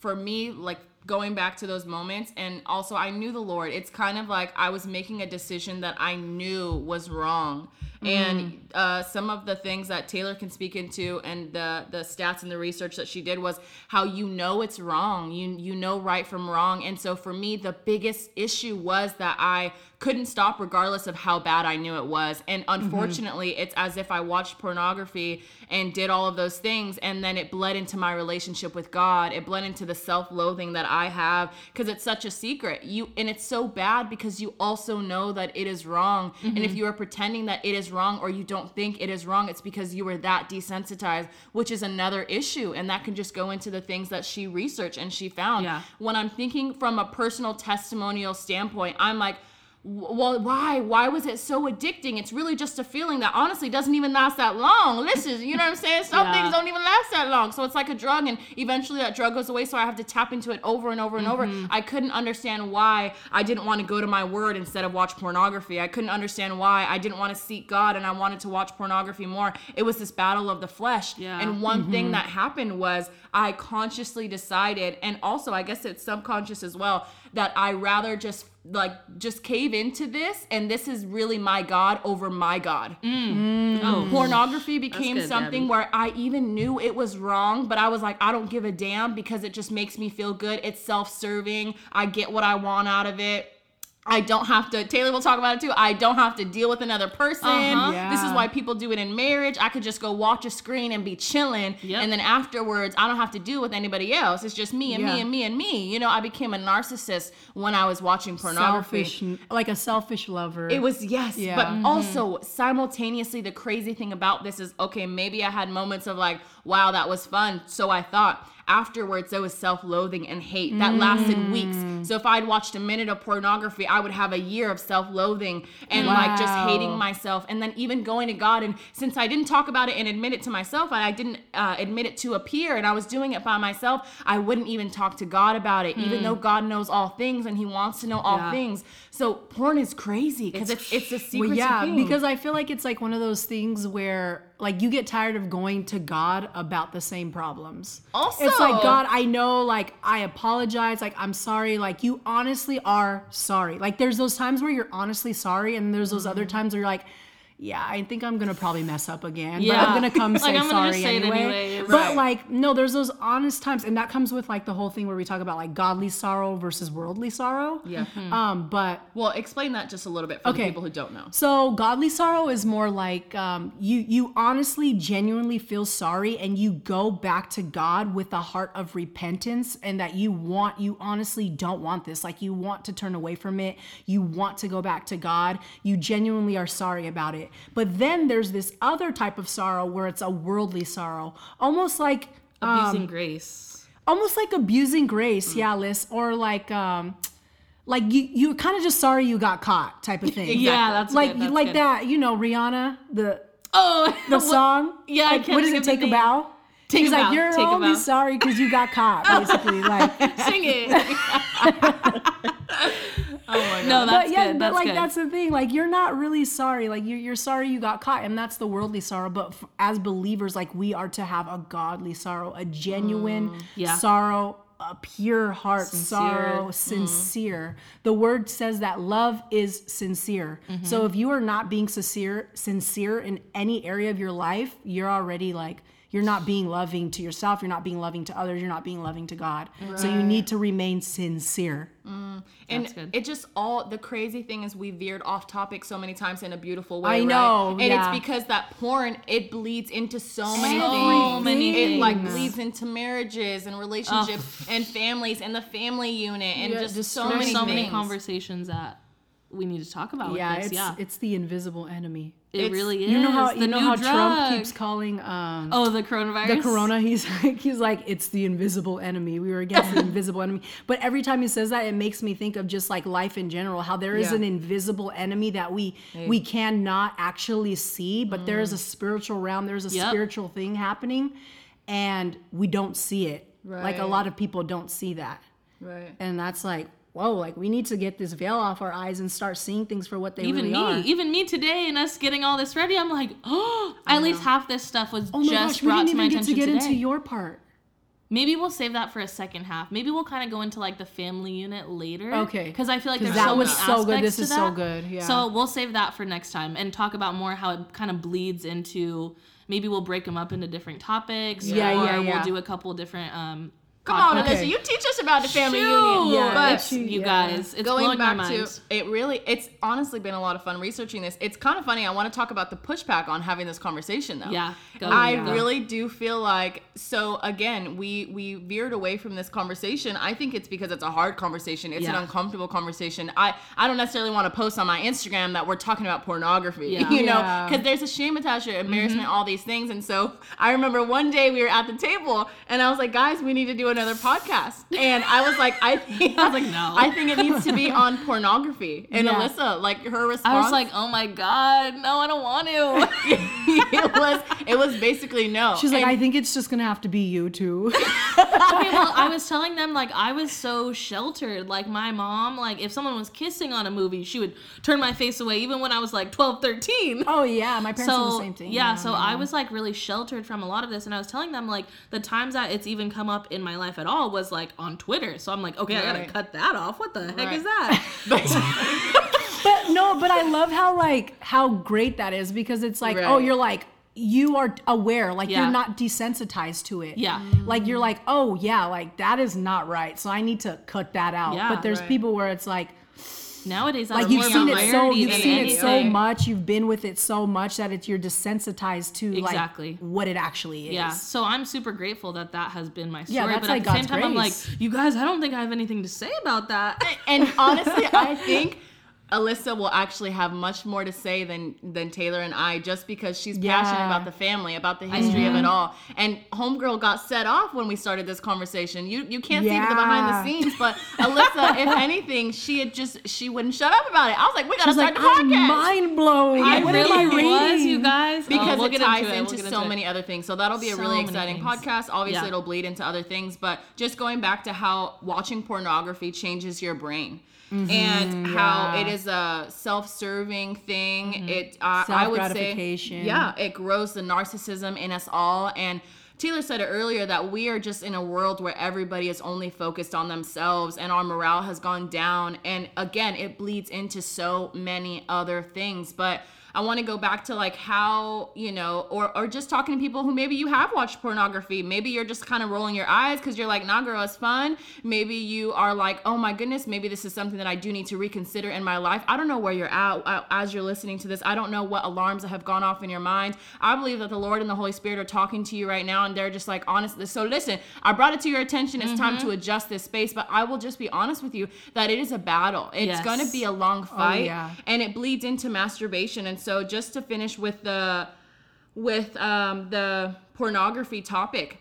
[SPEAKER 1] for me, like going back to those moments, and also I knew the Lord. It's kind of like I was making a decision that I knew was wrong. And uh, some of the things that Taylor can speak into, and the the stats and the research that she did was how you know it's wrong. You you know right from wrong. And so for me, the biggest issue was that I couldn't stop regardless of how bad I knew it was. And mm-hmm. unfortunately, it's as if I watched pornography and did all of those things and then it bled into my relationship with God. It bled into the self-loathing that I have because it's such a secret. You and it's so bad because you also know that it is wrong. And if mm-hmm. you are pretending that it is wrong or you don't think it is wrong, it's because you were that desensitized, which is another issue and that can just go into the things that she researched and she found.
[SPEAKER 3] Yeah.
[SPEAKER 1] When I'm thinking from a personal testimonial standpoint, I'm like well why why was it so addicting? It's really just a feeling that honestly doesn't even last that long. Listen you know what i'm saying? Some
[SPEAKER 3] Yeah.
[SPEAKER 1] things don't even last that long. So it's like a drug and eventually that drug goes away so i have to tap into it over and over and over. Mm-hmm. I couldn't understand why i didn't want to go to my word instead of watch pornography. I couldn't understand why i didn't want to seek god and i wanted to watch pornography more. It was this battle of the flesh.
[SPEAKER 3] Yeah.
[SPEAKER 1] and one thing mm-hmm. that happened was i consciously decided and also i guess it's subconscious as well that i rather just like just cave into this and this is really my god over my god mm. Mm. Mm.
[SPEAKER 3] Oh,
[SPEAKER 1] pornography became
[SPEAKER 3] good,
[SPEAKER 1] something where I even knew it was wrong, but I was like, I don't give a damn because it just makes me feel good. It's self serving. I get what I want out of it. I don't have to. Taylor will talk about it too. I don't have to deal with another person.
[SPEAKER 3] Uh-huh.
[SPEAKER 1] This is why people do it in marriage. I could just go watch a screen and be chilling,
[SPEAKER 3] Yep.
[SPEAKER 1] and then afterwards, I don't have to deal with anybody else. It's just me and
[SPEAKER 2] Yeah.
[SPEAKER 1] me and me and me. You know, I became a narcissist when I was watching pornography.
[SPEAKER 2] selfish like a selfish lover
[SPEAKER 1] It was yes,
[SPEAKER 2] Yeah.
[SPEAKER 1] but
[SPEAKER 2] Mhm.
[SPEAKER 1] also simultaneously the crazy thing about this is okay, maybe I had moments of like, wow, that was fun, so I thought. afterwards there was self-loathing and hate that lasted weeks. So if I'd watched a minute of pornography, I would have a year of self-loathing and like just hating myself and then even going to God and since I didn't talk about it and admit it to myself and I didn't uh, admit it to a peer and I was doing it by myself, I wouldn't even talk to God about it even though God knows all things and he wants to know all
[SPEAKER 3] Yeah.
[SPEAKER 1] things. So porn is crazy because it's, it's a secret
[SPEAKER 2] Well, yeah,
[SPEAKER 1] thing.
[SPEAKER 2] because I feel like it's like one of those things where like you get tired of going to God about the same problems.
[SPEAKER 1] Also-
[SPEAKER 2] it's like God, I know, like I apologize, like I'm sorry, like you honestly are sorry. Like there's those times where you're honestly sorry, and there's those
[SPEAKER 1] Mm-hmm.
[SPEAKER 2] other times where you're like. Yeah, I think I'm gonna probably mess up again, but I'm gonna come
[SPEAKER 3] Like,
[SPEAKER 2] say
[SPEAKER 3] I'm
[SPEAKER 2] sorry
[SPEAKER 3] say
[SPEAKER 2] anyway. But like, no, there's those honest times, and that comes with like the whole thing where we talk about like godly sorrow versus worldly sorrow.
[SPEAKER 1] Yeah.
[SPEAKER 2] Um, but
[SPEAKER 1] Well, explain that just a little bit for the
[SPEAKER 2] Okay.
[SPEAKER 1] people who don't know.
[SPEAKER 2] so godly sorrow is more like um, you you honestly genuinely feel sorry and you go back to God with a heart of repentance and that you want you honestly don't want this like you want to turn away from it you want to go back to God you genuinely are sorry about it but then there's this other type of sorrow where it's a worldly sorrow almost like
[SPEAKER 3] Abusing grace.
[SPEAKER 2] almost like abusing grace yeah Liz or like um like you you're kind of just sorry you got caught type of thing.
[SPEAKER 3] Yeah, that's
[SPEAKER 2] like
[SPEAKER 3] good, that's
[SPEAKER 2] like
[SPEAKER 3] good.
[SPEAKER 2] that you know Rihanna the
[SPEAKER 3] Oh,
[SPEAKER 2] the song?
[SPEAKER 3] Yeah,
[SPEAKER 2] like, what does it take a bow?
[SPEAKER 3] Take
[SPEAKER 2] She's
[SPEAKER 3] a
[SPEAKER 2] like
[SPEAKER 3] bow,
[SPEAKER 2] you're only sorry because you got caught basically like
[SPEAKER 3] Sing it.
[SPEAKER 1] Oh my god.
[SPEAKER 3] no, that's
[SPEAKER 2] but yeah
[SPEAKER 3] good.
[SPEAKER 2] but
[SPEAKER 3] That's
[SPEAKER 2] like
[SPEAKER 3] good.
[SPEAKER 2] that's the thing like you're not really sorry like you're, you're sorry you got caught and that's the worldly sorrow but f- as believers like we are to have a godly sorrow a genuine
[SPEAKER 3] Mm, yeah.
[SPEAKER 2] sorrow a pure heart
[SPEAKER 3] Sincere.
[SPEAKER 2] sorrow
[SPEAKER 3] Mm.
[SPEAKER 2] sincere the word says that love is sincere
[SPEAKER 3] Mm-hmm.
[SPEAKER 2] so if you are not being sincere sincere in any area of your life you're already like you're not being loving to yourself you're not being loving to others you're not being loving to god so you need to remain sincere mm.
[SPEAKER 1] and
[SPEAKER 3] That's good.
[SPEAKER 1] it just all the crazy thing is we veered off topic so many times in a beautiful way.
[SPEAKER 2] I
[SPEAKER 1] right?
[SPEAKER 2] know,
[SPEAKER 1] and
[SPEAKER 2] yeah.
[SPEAKER 1] it's because that porn it bleeds into so many
[SPEAKER 3] So
[SPEAKER 1] things.
[SPEAKER 3] many
[SPEAKER 1] it like bleeds into marriages and relationships and families and the family unit and
[SPEAKER 2] Yeah,
[SPEAKER 1] just,
[SPEAKER 2] just
[SPEAKER 1] so many
[SPEAKER 3] so
[SPEAKER 1] things.
[SPEAKER 3] many conversations that we need to talk about
[SPEAKER 2] yeah
[SPEAKER 3] with this.
[SPEAKER 2] it's
[SPEAKER 3] yeah,
[SPEAKER 2] it's the invisible enemy
[SPEAKER 3] it
[SPEAKER 1] it's-
[SPEAKER 3] really is.
[SPEAKER 2] You know how
[SPEAKER 3] the
[SPEAKER 2] you know how
[SPEAKER 3] drug.
[SPEAKER 2] Trump keeps calling um
[SPEAKER 3] Oh, the coronavirus.
[SPEAKER 2] the corona he's like he's like it's the invisible enemy. We were against the invisible enemy. But every time he says that it makes me think of just like life in general how there is
[SPEAKER 1] Yeah.
[SPEAKER 2] an invisible enemy that we we cannot actually see, but there is a spiritual realm, there's a
[SPEAKER 3] Yep.
[SPEAKER 2] spiritual thing happening and we don't see it. Like a lot of people don't see that.
[SPEAKER 1] Right.
[SPEAKER 2] And that's like Whoa, like we need to get this veil off our eyes and start seeing things for what they
[SPEAKER 3] Even
[SPEAKER 2] really
[SPEAKER 3] me,
[SPEAKER 2] are.
[SPEAKER 3] even me today, and us getting all this ready, I'm like, oh, at least half this stuff was
[SPEAKER 2] Oh
[SPEAKER 3] just
[SPEAKER 2] gosh,
[SPEAKER 3] brought to my
[SPEAKER 2] get to get
[SPEAKER 3] today.
[SPEAKER 2] into your part.
[SPEAKER 3] Maybe we'll save that for a second half. Maybe we'll kind of go into like the family unit later.
[SPEAKER 2] Okay.
[SPEAKER 3] Because I feel like there's
[SPEAKER 2] that
[SPEAKER 3] so
[SPEAKER 2] was
[SPEAKER 3] many
[SPEAKER 2] so good. This is so good, yeah.
[SPEAKER 3] So we'll save that for next time and talk about more how it kind of bleeds into. Maybe we'll break them up into different topics.
[SPEAKER 2] Yeah,
[SPEAKER 3] or
[SPEAKER 2] yeah, yeah.
[SPEAKER 3] We'll do a couple different. um
[SPEAKER 1] Come on,
[SPEAKER 3] podcasts.
[SPEAKER 1] Alyssa, you teach us about the family
[SPEAKER 3] Shoot!
[SPEAKER 1] union.
[SPEAKER 2] Yeah,
[SPEAKER 1] but
[SPEAKER 2] it's-
[SPEAKER 3] you
[SPEAKER 2] yeah.
[SPEAKER 3] guys, it's
[SPEAKER 1] going back to it really it's honestly been a lot of fun researching this it's kind of funny i want to talk about the pushback on having this conversation though
[SPEAKER 3] Yeah, go.
[SPEAKER 1] i
[SPEAKER 3] Yeah.
[SPEAKER 1] really do feel like so again we we veered away from this conversation i think it's because it's a hard conversation it's an uncomfortable conversation i i don't necessarily want to post on my instagram that we're talking about pornography
[SPEAKER 3] Yeah.
[SPEAKER 1] you know
[SPEAKER 2] Yeah.
[SPEAKER 1] because there's a shame attached to embarrassment
[SPEAKER 3] Mm-hmm.
[SPEAKER 1] all these things and so i remember one day we were at the table and i was like guys we need to do another podcast and i was like i think
[SPEAKER 3] I was like, no.
[SPEAKER 1] I think it needs to be on pornography. And
[SPEAKER 2] Yeah.
[SPEAKER 1] Alyssa, like her response,
[SPEAKER 3] I was like, oh my god, no, I don't want to.
[SPEAKER 1] it was it was basically no.
[SPEAKER 2] She's like, I think it's just gonna have to be you two.
[SPEAKER 3] okay, well, I was telling them like I was so sheltered. Like my mom, like if someone was kissing on a movie, she would turn my face away even when I was like 12, 13.
[SPEAKER 2] oh yeah, my parents
[SPEAKER 3] so
[SPEAKER 2] do the same thing.
[SPEAKER 3] yeah, so I was like really sheltered from a lot of this, and I was telling them like the times that it's even come up in my life at all was like on Twitter. So I'm like, okay, I gotta cut that off. What the heck is that?
[SPEAKER 2] But no, but I love how like how great that is because it's like, oh, you're like you are aware, like
[SPEAKER 3] Yeah.
[SPEAKER 2] you're not desensitized to it.
[SPEAKER 3] Yeah.
[SPEAKER 2] Like you're like, oh yeah, like that is not right. So I need to cut that out.
[SPEAKER 3] Yeah,
[SPEAKER 2] but there's
[SPEAKER 1] right.
[SPEAKER 2] people where it's like
[SPEAKER 3] Nowadays, that's
[SPEAKER 2] like you've
[SPEAKER 3] more
[SPEAKER 2] seen it so you've
[SPEAKER 3] than
[SPEAKER 2] seen it so much, you've been with it so much that it's you're desensitized to
[SPEAKER 3] Exactly.
[SPEAKER 2] like what it actually is.
[SPEAKER 3] Yeah, so I'm super grateful that that has been my story.
[SPEAKER 2] Yeah, that's
[SPEAKER 3] but
[SPEAKER 2] like
[SPEAKER 3] at the same
[SPEAKER 2] God's
[SPEAKER 3] time, I'm like, you guys, I don't think I have anything to say about that.
[SPEAKER 1] and honestly, I think Alyssa will actually have much more to say than than Taylor and I, just because she's
[SPEAKER 2] Yeah.
[SPEAKER 1] passionate about the family, about the history of it mm-hmm. all. And homegirl got set off when we started this conversation. You you can't see the behind the scenes, but Alyssa, if anything, she had just she wouldn't shut up about it. I was like, we gotta
[SPEAKER 2] She's
[SPEAKER 1] start
[SPEAKER 2] like,
[SPEAKER 1] the
[SPEAKER 2] I'm
[SPEAKER 1] podcast.
[SPEAKER 2] mind blowing.
[SPEAKER 3] I
[SPEAKER 2] what
[SPEAKER 3] really
[SPEAKER 2] am I
[SPEAKER 3] was,
[SPEAKER 2] reading?
[SPEAKER 3] you guys.
[SPEAKER 1] because
[SPEAKER 3] Oh, we'll
[SPEAKER 1] it ties
[SPEAKER 3] into, it.
[SPEAKER 1] into,
[SPEAKER 3] We'll get
[SPEAKER 1] so
[SPEAKER 3] into
[SPEAKER 1] many other things. So that'll be a really exciting
[SPEAKER 3] things.
[SPEAKER 1] podcast. Obviously,
[SPEAKER 3] Yeah.
[SPEAKER 1] it'll bleed into other things, but just going back to how watching pornography changes your brain. And how
[SPEAKER 2] Mm-hmm. yeah.
[SPEAKER 1] it is a self-serving thing.
[SPEAKER 3] Mm-hmm.
[SPEAKER 1] It, uh, I would say, yeah, it grows the narcissism in us all. And Taylor said it earlier that we are just in a world where everybody is only focused on themselves and our morale has gone down. And again, it bleeds into so many other things. But I want to go back to like how, you know, or, or just talking to people who maybe you have watched pornography. Maybe you're just kind of rolling your eyes because you're like, nah, girl, it's fun. Maybe you are like, oh my goodness, maybe this is something that I do need to reconsider in my life. I don't know where you're at uh, as you're listening to this. I don't know what alarms have gone off in your mind. I believe that the Lord and the Holy Spirit are talking to you right now and they're just like, honest. So listen, I brought it to your attention. It's time to adjust this space, but I will just be honest with you that it is a battle. It's
[SPEAKER 3] Yes.
[SPEAKER 1] going to be a long fight
[SPEAKER 2] yeah.
[SPEAKER 1] and it bleeds into masturbation. And so just to finish with the with um, the pornography topic,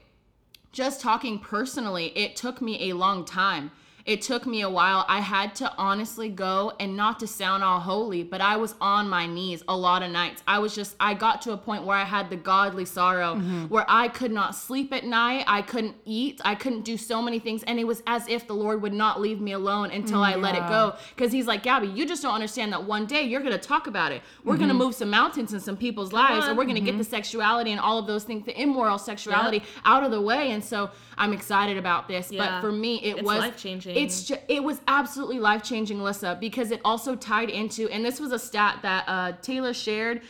[SPEAKER 1] just talking personally, it took me a long time. It took me a while. I had to honestly go and not to sound all holy, but I was on my knees a lot of nights. I was just, I got to a point where I had the godly sorrow mm-hmm. where I could not sleep at night. I couldn't eat. I couldn't do so many things. And it was as if the Lord would not leave me alone until I let it go. Because He's like, Gabby, you just don't understand that one day you're going to talk about it. We're going to mm-hmm. move some mountains in some people's lives, and
[SPEAKER 3] on.
[SPEAKER 1] we're going to get the mm-hmm. sexuality and all of those things, the immoral sexuality out of the way. And so I'm excited about this. But for me, it
[SPEAKER 3] It's
[SPEAKER 1] was
[SPEAKER 3] life-changing.
[SPEAKER 1] It's ju- it was absolutely life changing, Lissa, because it also tied into, and this was a stat that uh, Taylor shared.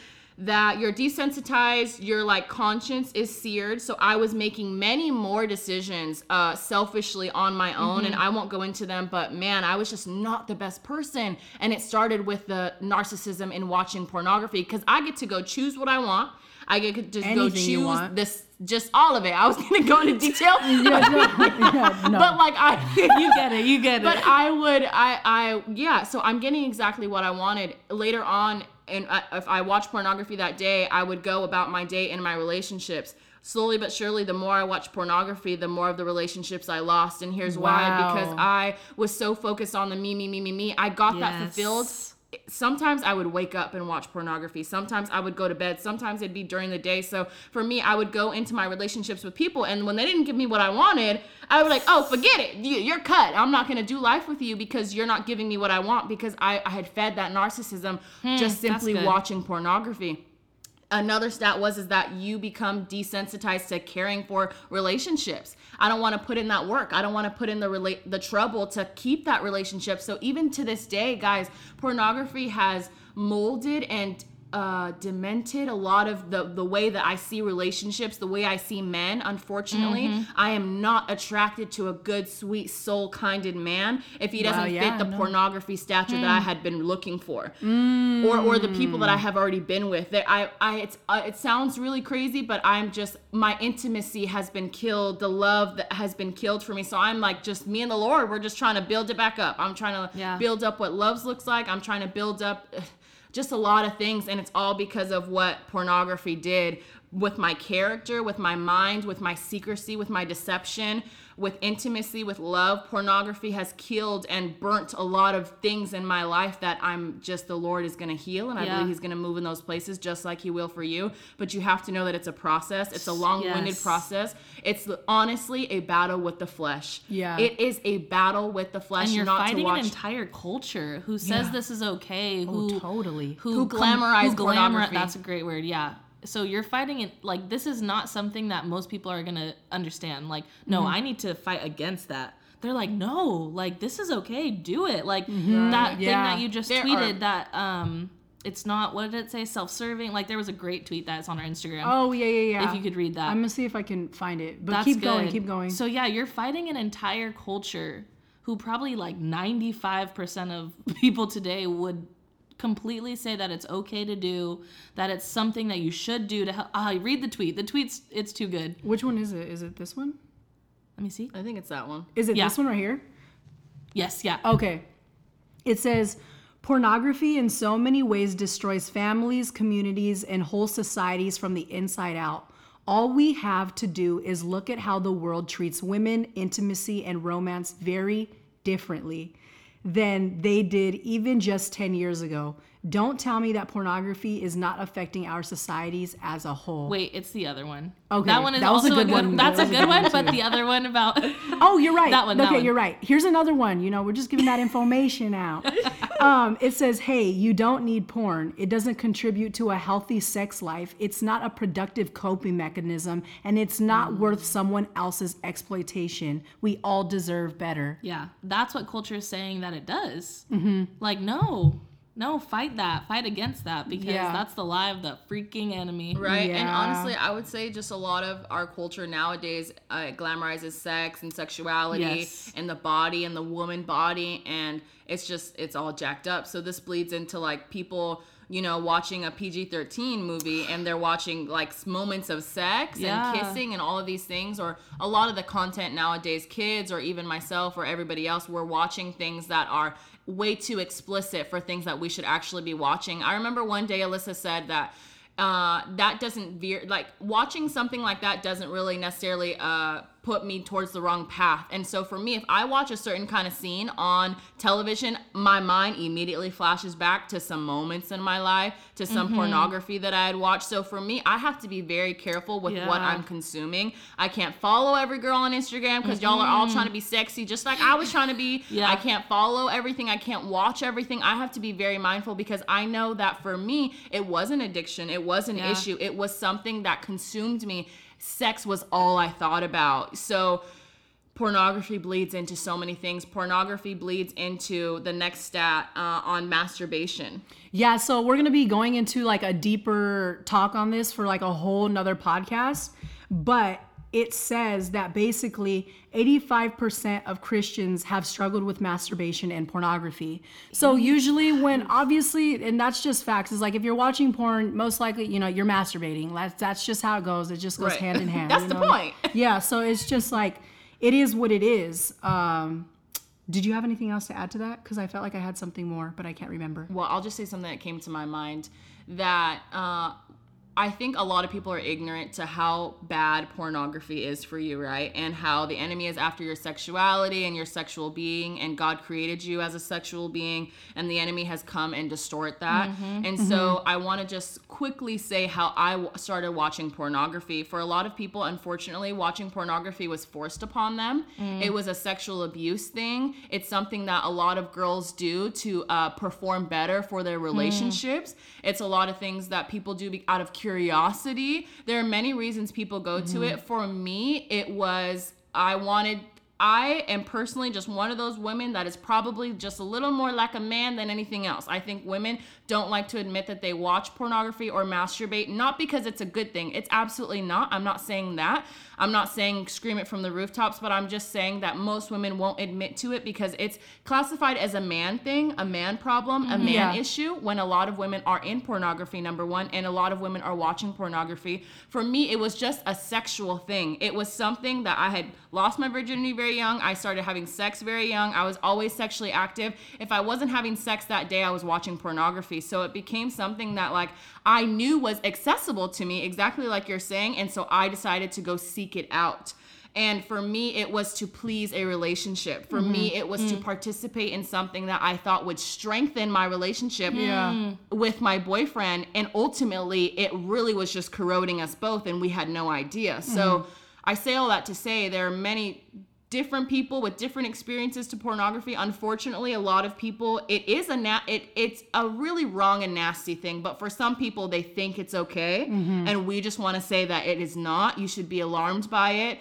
[SPEAKER 1] That you're desensitized, your like conscience is seared. So I was making many more decisions uh, selfishly on my own, and I won't go into them. But man, I was just not the best person, and it started with the narcissism in watching pornography because I get to go choose what I want. I could just go
[SPEAKER 2] Anything you
[SPEAKER 1] choose this, just all of it. I was gonna go into detail,
[SPEAKER 2] Yeah, no, yeah, no.
[SPEAKER 1] but like I,
[SPEAKER 3] You get it. You get it.
[SPEAKER 1] but I would, I, I, yeah. So I'm getting exactly what I wanted later on. And I, if I watched pornography that day, I would go about my day in my relationships. Slowly but surely, the more I watched pornography, the more of the relationships I lost. And here's why: because I was so focused on the me, me, me, me, me. I got that fulfilled
[SPEAKER 3] Yes.
[SPEAKER 1] Sometimes I would wake up and watch pornography. Sometimes I would go to bed. Sometimes it'd be during the day. So for me, I would go into my relationships with people, and when they didn't give me what I wanted, I would like, oh, forget it. You, you're cut. I'm not gonna do life with you because you're not giving me what I want because I, I had fed that narcissism hmm, just simply watching pornography another stat was is that you become desensitized to caring for relationships. I don't want to put in that work. I don't want to put in the relate the trouble to keep that relationship. So even to this day guys pornography has molded and uh, demented a lot of the the way that I see relationships, the way I see men. Unfortunately,
[SPEAKER 2] Mm-hmm.
[SPEAKER 1] I am not attracted to a good, sweet, soul-kinded man if he doesn't
[SPEAKER 2] Well, yeah,
[SPEAKER 1] fit the
[SPEAKER 2] no.
[SPEAKER 1] pornography stature that
[SPEAKER 2] Hmm.
[SPEAKER 1] I had been looking for or or the people that I have already been with. That I I it's uh, it sounds really crazy, but I'm just my intimacy has been killed. The love that has been killed for me. So I'm like just me and the Lord. We're just trying to build it back up. I'm trying to
[SPEAKER 3] Yeah.
[SPEAKER 1] build up what loves looks like. I'm trying to build up. Just a lot of things, and it's all because of what pornography did with my character, with my mind, with my secrecy, with my deception, with intimacy, with love. Pornography has killed and burnt a lot of things in my life that I'm just the Lord is going to heal, and I
[SPEAKER 3] Yeah.
[SPEAKER 1] believe He's going to move in those places just like He will for you. But you have to know that it's a process. It's a long-winded
[SPEAKER 3] Yes.
[SPEAKER 1] process. It's honestly a battle with the flesh.
[SPEAKER 2] Yeah.
[SPEAKER 1] it is a battle with the flesh.
[SPEAKER 3] and you're
[SPEAKER 1] not to
[SPEAKER 3] fighting
[SPEAKER 1] watch
[SPEAKER 3] an entire culture who says
[SPEAKER 2] Yeah.
[SPEAKER 3] this is okay.
[SPEAKER 2] Oh,
[SPEAKER 3] Who
[SPEAKER 2] totally.
[SPEAKER 3] who,
[SPEAKER 1] Who
[SPEAKER 3] com-
[SPEAKER 1] glamorize
[SPEAKER 3] glamor-
[SPEAKER 1] pornography.
[SPEAKER 3] That's a great word. Yeah. So you're fighting it like this is not something that most people are gonna understand. Like, no,
[SPEAKER 1] Mm-hmm.
[SPEAKER 3] I need to fight against that. They're like, no, like this is okay. Do it. Like that thing that you just
[SPEAKER 1] There
[SPEAKER 3] tweeted
[SPEAKER 1] are-
[SPEAKER 3] that um it's not what did it say self-serving like there was a great tweet that's on our instagram
[SPEAKER 2] Oh yeah, yeah, yeah.
[SPEAKER 3] if you could read that
[SPEAKER 2] I'm gonna see if I can find it. But
[SPEAKER 3] that's
[SPEAKER 2] keep going, keep going.
[SPEAKER 3] So yeah, you're fighting an entire culture who probably like 95% of people today would completely say that it's okay to do, that it's something that you should do to help. Ah, read the tweet. The tweet's it's too good.
[SPEAKER 2] Which one is it? Is it this one?
[SPEAKER 3] Let me see.
[SPEAKER 1] I think it's that one.
[SPEAKER 2] Is it
[SPEAKER 3] Yeah.
[SPEAKER 2] this one right here?
[SPEAKER 3] Yes, yeah.
[SPEAKER 2] Okay. It says Pornography in so many ways destroys families, communities, and whole societies from the inside out. All we have to do is look at how the world treats women, intimacy, and romance very differently than they did even just 10 years ago. Don't tell me that pornography is not affecting our societies as a whole.
[SPEAKER 3] Wait, it's the other one.
[SPEAKER 2] Okay,
[SPEAKER 3] that one is
[SPEAKER 2] that was
[SPEAKER 3] also a
[SPEAKER 2] good
[SPEAKER 3] good.
[SPEAKER 2] one.
[SPEAKER 3] That's a good one, but the other one about
[SPEAKER 2] Oh, you're right.
[SPEAKER 3] That one, that
[SPEAKER 2] Okay,
[SPEAKER 3] one.
[SPEAKER 2] you're right. Here's another one. You know, we're just giving that information out. Um, it says, "Hey, you don't need porn. It doesn't contribute to a healthy sex life. It's not a productive coping mechanism, and it's not
[SPEAKER 3] Mm.
[SPEAKER 2] worth someone else's exploitation. We all deserve better."
[SPEAKER 3] yeah. That's what culture is saying that it does. Mm-hmm. Like no, no, fight that, fight against that because
[SPEAKER 2] Yeah.
[SPEAKER 3] that's the lie of the freaking enemy.
[SPEAKER 1] Right. And honestly, I would say just a lot of our culture nowadays uh, glamorizes sex and sexuality
[SPEAKER 3] Yes.
[SPEAKER 1] and the body and the woman body. And it's just, it's all jacked up. So this bleeds into like people, you know, watching a PG 13 movie and they're watching like moments of sex
[SPEAKER 3] Yeah.
[SPEAKER 1] and kissing and all of these things. Or a lot of the content nowadays, kids or even myself or everybody else, we're watching things that are way too explicit for things that we should actually be watching. I remember one day Alyssa said that uh, that doesn't veer like watching something like that doesn't really necessarily uh, put me towards the wrong path. And so for me, if I watch a certain kind of scene on television, my mind immediately flashes back to some moments in my life, to some mm-hmm. pornography that I had watched. So for me, I have to be very careful with what I'm consuming. I can't follow every girl on Instagram because y'all are all mm-hmm. trying to be sexy, just like I was trying to be.
[SPEAKER 3] Yeah.
[SPEAKER 1] I can't follow everything. I can't watch everything. I have to be very mindful because I know that for me, it was an addiction. It was an
[SPEAKER 3] Yeah.
[SPEAKER 1] issue. It was something that consumed me. Sex was all I thought about. So pornography bleeds into so many things. Pornography bleeds into the next stat uh, on masturbation.
[SPEAKER 2] Yeah, so we're gonna be going into like a deeper talk on this for like a whole nother podcast. But it says that basically 85% of Christians have struggled with masturbation and pornography. So usually when obviously, and that's just facts, is like if you're watching porn, most likely, you know, you're masturbating. That's that's just how it goes. It just goes
[SPEAKER 1] Right.
[SPEAKER 2] hand in hand.
[SPEAKER 1] That's the
[SPEAKER 2] know?
[SPEAKER 1] point.
[SPEAKER 2] Yeah, so it's just like it is what it is. Um did you have anything else to add to that? Because I felt like I had something more, but I can't remember.
[SPEAKER 1] Well, I'll just say something that came to my mind that uh, I think a lot of people are ignorant to how bad pornography is for you, right? And how the enemy is after your sexuality and your sexual being, and God created you as a sexual being, and the enemy has come and distort that. Mm-hmm. And so mm-hmm. I want to just quickly say how I w- started watching pornography. For a lot of people, unfortunately, watching pornography was forced upon them. Mm. It was a sexual abuse thing. It's something that a lot of girls do to uh, perform better for their mm. relationships. It's a lot of things that people do be- out of curiosity. There are many reasons people go to it. Mm-hmm. For me, it was I wanted. I am personally just one of those women that is probably just a little more like a man than anything else. I think women don't like to admit that they watch pornography or masturbate, not because it's a good thing. It's absolutely not. I'm not saying that. I'm not saying scream it from the rooftops, but I'm just saying that most women won't admit to it because it's classified as a man thing, a man problem, a mm-hmm. man
[SPEAKER 2] Yeah.
[SPEAKER 1] issue when a lot of women are in pornography, number one, and a lot of women are watching pornography. For me, it was just a sexual thing. It was something that I had lost my virginity very young. I started having sex very young. I was always sexually active. If I wasn't having sex that day, I was watching pornography. So it became something that like I knew was accessible to me, exactly like you're saying. And so I decided to go seek it out. And for me, it was to please a relationship. For me, mm-hmm. it was to mm. participate in something that I thought would strengthen my relationship
[SPEAKER 2] Yeah.
[SPEAKER 1] with my boyfriend. And ultimately, it really was just corroding us both, and we had no idea. So mm-hmm. I say all that to say there are many different people with different experiences to pornography. Unfortunately a lot of people it is a na- it it's a really wrong and nasty thing but for some people they think it's okay. And we just want to say that it is not. You should be alarmed by it.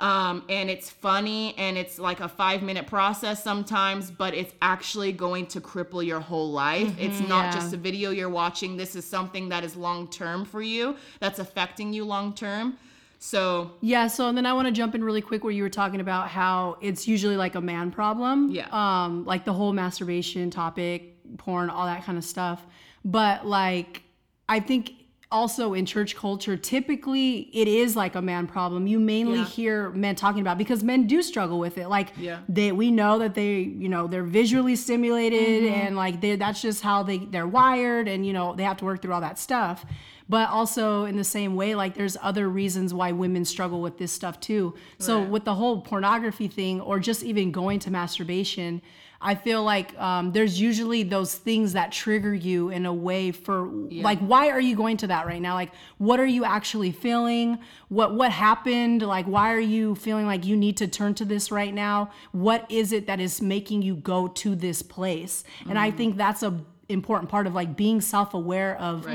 [SPEAKER 1] Um, and it's funny and it's like a five minute process sometimes but it's actually going to cripple your whole life. It's not
[SPEAKER 2] yeah.
[SPEAKER 1] just a video you're watching. This is something that is long term for you that's affecting you long term so
[SPEAKER 2] Yeah, so and then I want to jump in really quick where you were talking about how it's usually like a man problem.
[SPEAKER 1] Yeah.
[SPEAKER 2] Um, like the whole masturbation topic, porn, all that kind of stuff. But like I think also in church culture, typically it is like a man problem. You mainly
[SPEAKER 3] Yeah.
[SPEAKER 2] hear men talking about because men do struggle with it. Like
[SPEAKER 1] Yeah.
[SPEAKER 2] they we know that they, you know, they're visually stimulated
[SPEAKER 3] Mm-hmm.
[SPEAKER 2] and like they that's just how they they're wired and you know, they have to work through all that stuff. But also in the same way, like there's other reasons why women struggle with this stuff too. So
[SPEAKER 1] Right.
[SPEAKER 2] with the whole pornography thing or just even going to masturbation, I feel like um, there's usually those things that trigger you in a way for like why are you going to that right now? Like what are you actually feeling? What what happened? Like why are you feeling like you need to turn to this right now? What is it that is making you go to this place? And I think that's a important part of like being self-aware of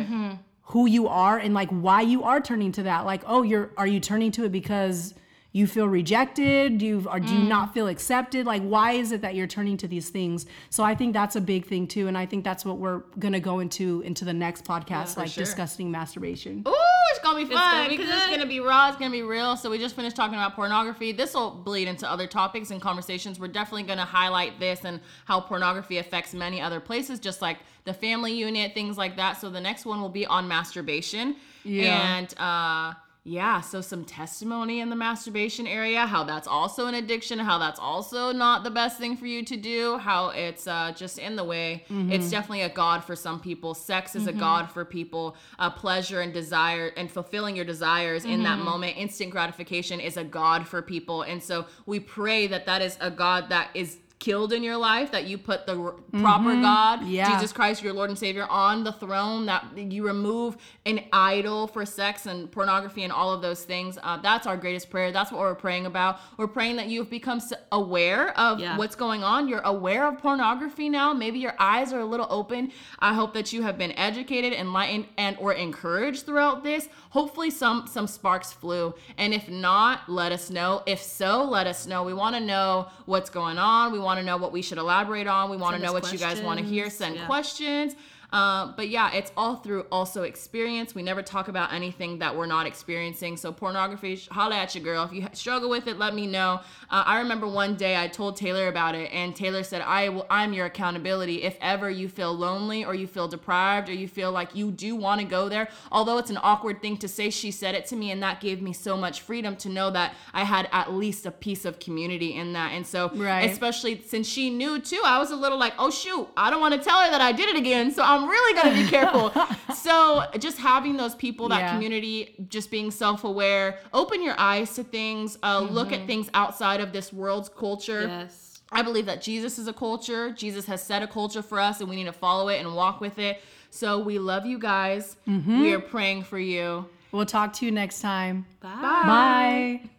[SPEAKER 2] who you are and like why you are turning to that. Like, oh, you're are you turning to it because you feel rejected? Do you or do you not feel accepted? Like, why is it that you're turning to these things? So I think that's a big thing too, and I think that's what we're gonna go into into the next podcast, like
[SPEAKER 1] sure.
[SPEAKER 2] discussing masturbation.
[SPEAKER 1] Ooh, it's gonna be fun because it's
[SPEAKER 3] good.
[SPEAKER 1] gonna be raw. It's gonna be real. So we just finished talking about pornography. This will bleed into other topics and conversations. We're definitely gonna highlight this and how pornography affects many other places, just like the family unit, things like that. So the next one will be on masturbation.
[SPEAKER 2] Yeah.
[SPEAKER 1] And uh yeah, so some testimony in the masturbation area, how that's also an addiction, how that's also not the best thing for you to do, how it's uh, just in the way. It's definitely a god for some people. Sex is a god for people. Uh, pleasure and desire and fulfilling your desires in that moment, instant gratification is a god for people. And so we pray that that is a god that is killed in your life that you put the r- proper god
[SPEAKER 2] Yeah.
[SPEAKER 1] jesus christ your lord and savior on the throne that you remove an idol for sex and pornography and all of those things uh, that's our greatest prayer. That's what we're praying about. We're praying that you've become aware of
[SPEAKER 3] Yeah.
[SPEAKER 1] what's going on. You're aware of pornography now. Maybe your eyes are a little open. I hope that you have been educated enlightened and or encouraged throughout this. Hopefully some some sparks flew. And if not let us know. If so let us know. We want to know what's going on. We want to know what we should elaborate on. We want to know what you guys want to hear send
[SPEAKER 3] Yeah.
[SPEAKER 1] questions uh, but yeah, it's all through also experience. We never talk about anything that we're not experiencing. So pornography, holla at you, girl. If you struggle with it, let me know. Uh, I remember one day I told Taylor about it, and Taylor said, "I will. I'm your accountability. If ever you feel lonely or you feel deprived or you feel like you do want to go there, although it's an awkward thing to say, she said it to me, and that gave me so much freedom to know that I had at least a piece of community in that. And so,
[SPEAKER 2] Right.
[SPEAKER 1] especially since she knew too, I was a little like, oh shoot, I don't want to tell her that I did it again. So I'm really gonna be careful. so just having those people, that
[SPEAKER 2] Yeah.
[SPEAKER 1] community, just being self-aware, open your eyes to things, uh, look at things outside of this world's culture.
[SPEAKER 3] Yes.
[SPEAKER 1] I believe that Jesus is a culture. Jesus has set a culture for us, and we need to follow it and walk with it. So we love you guys. We are praying for you.
[SPEAKER 2] We'll talk to you next time.
[SPEAKER 3] Bye.
[SPEAKER 2] Bye.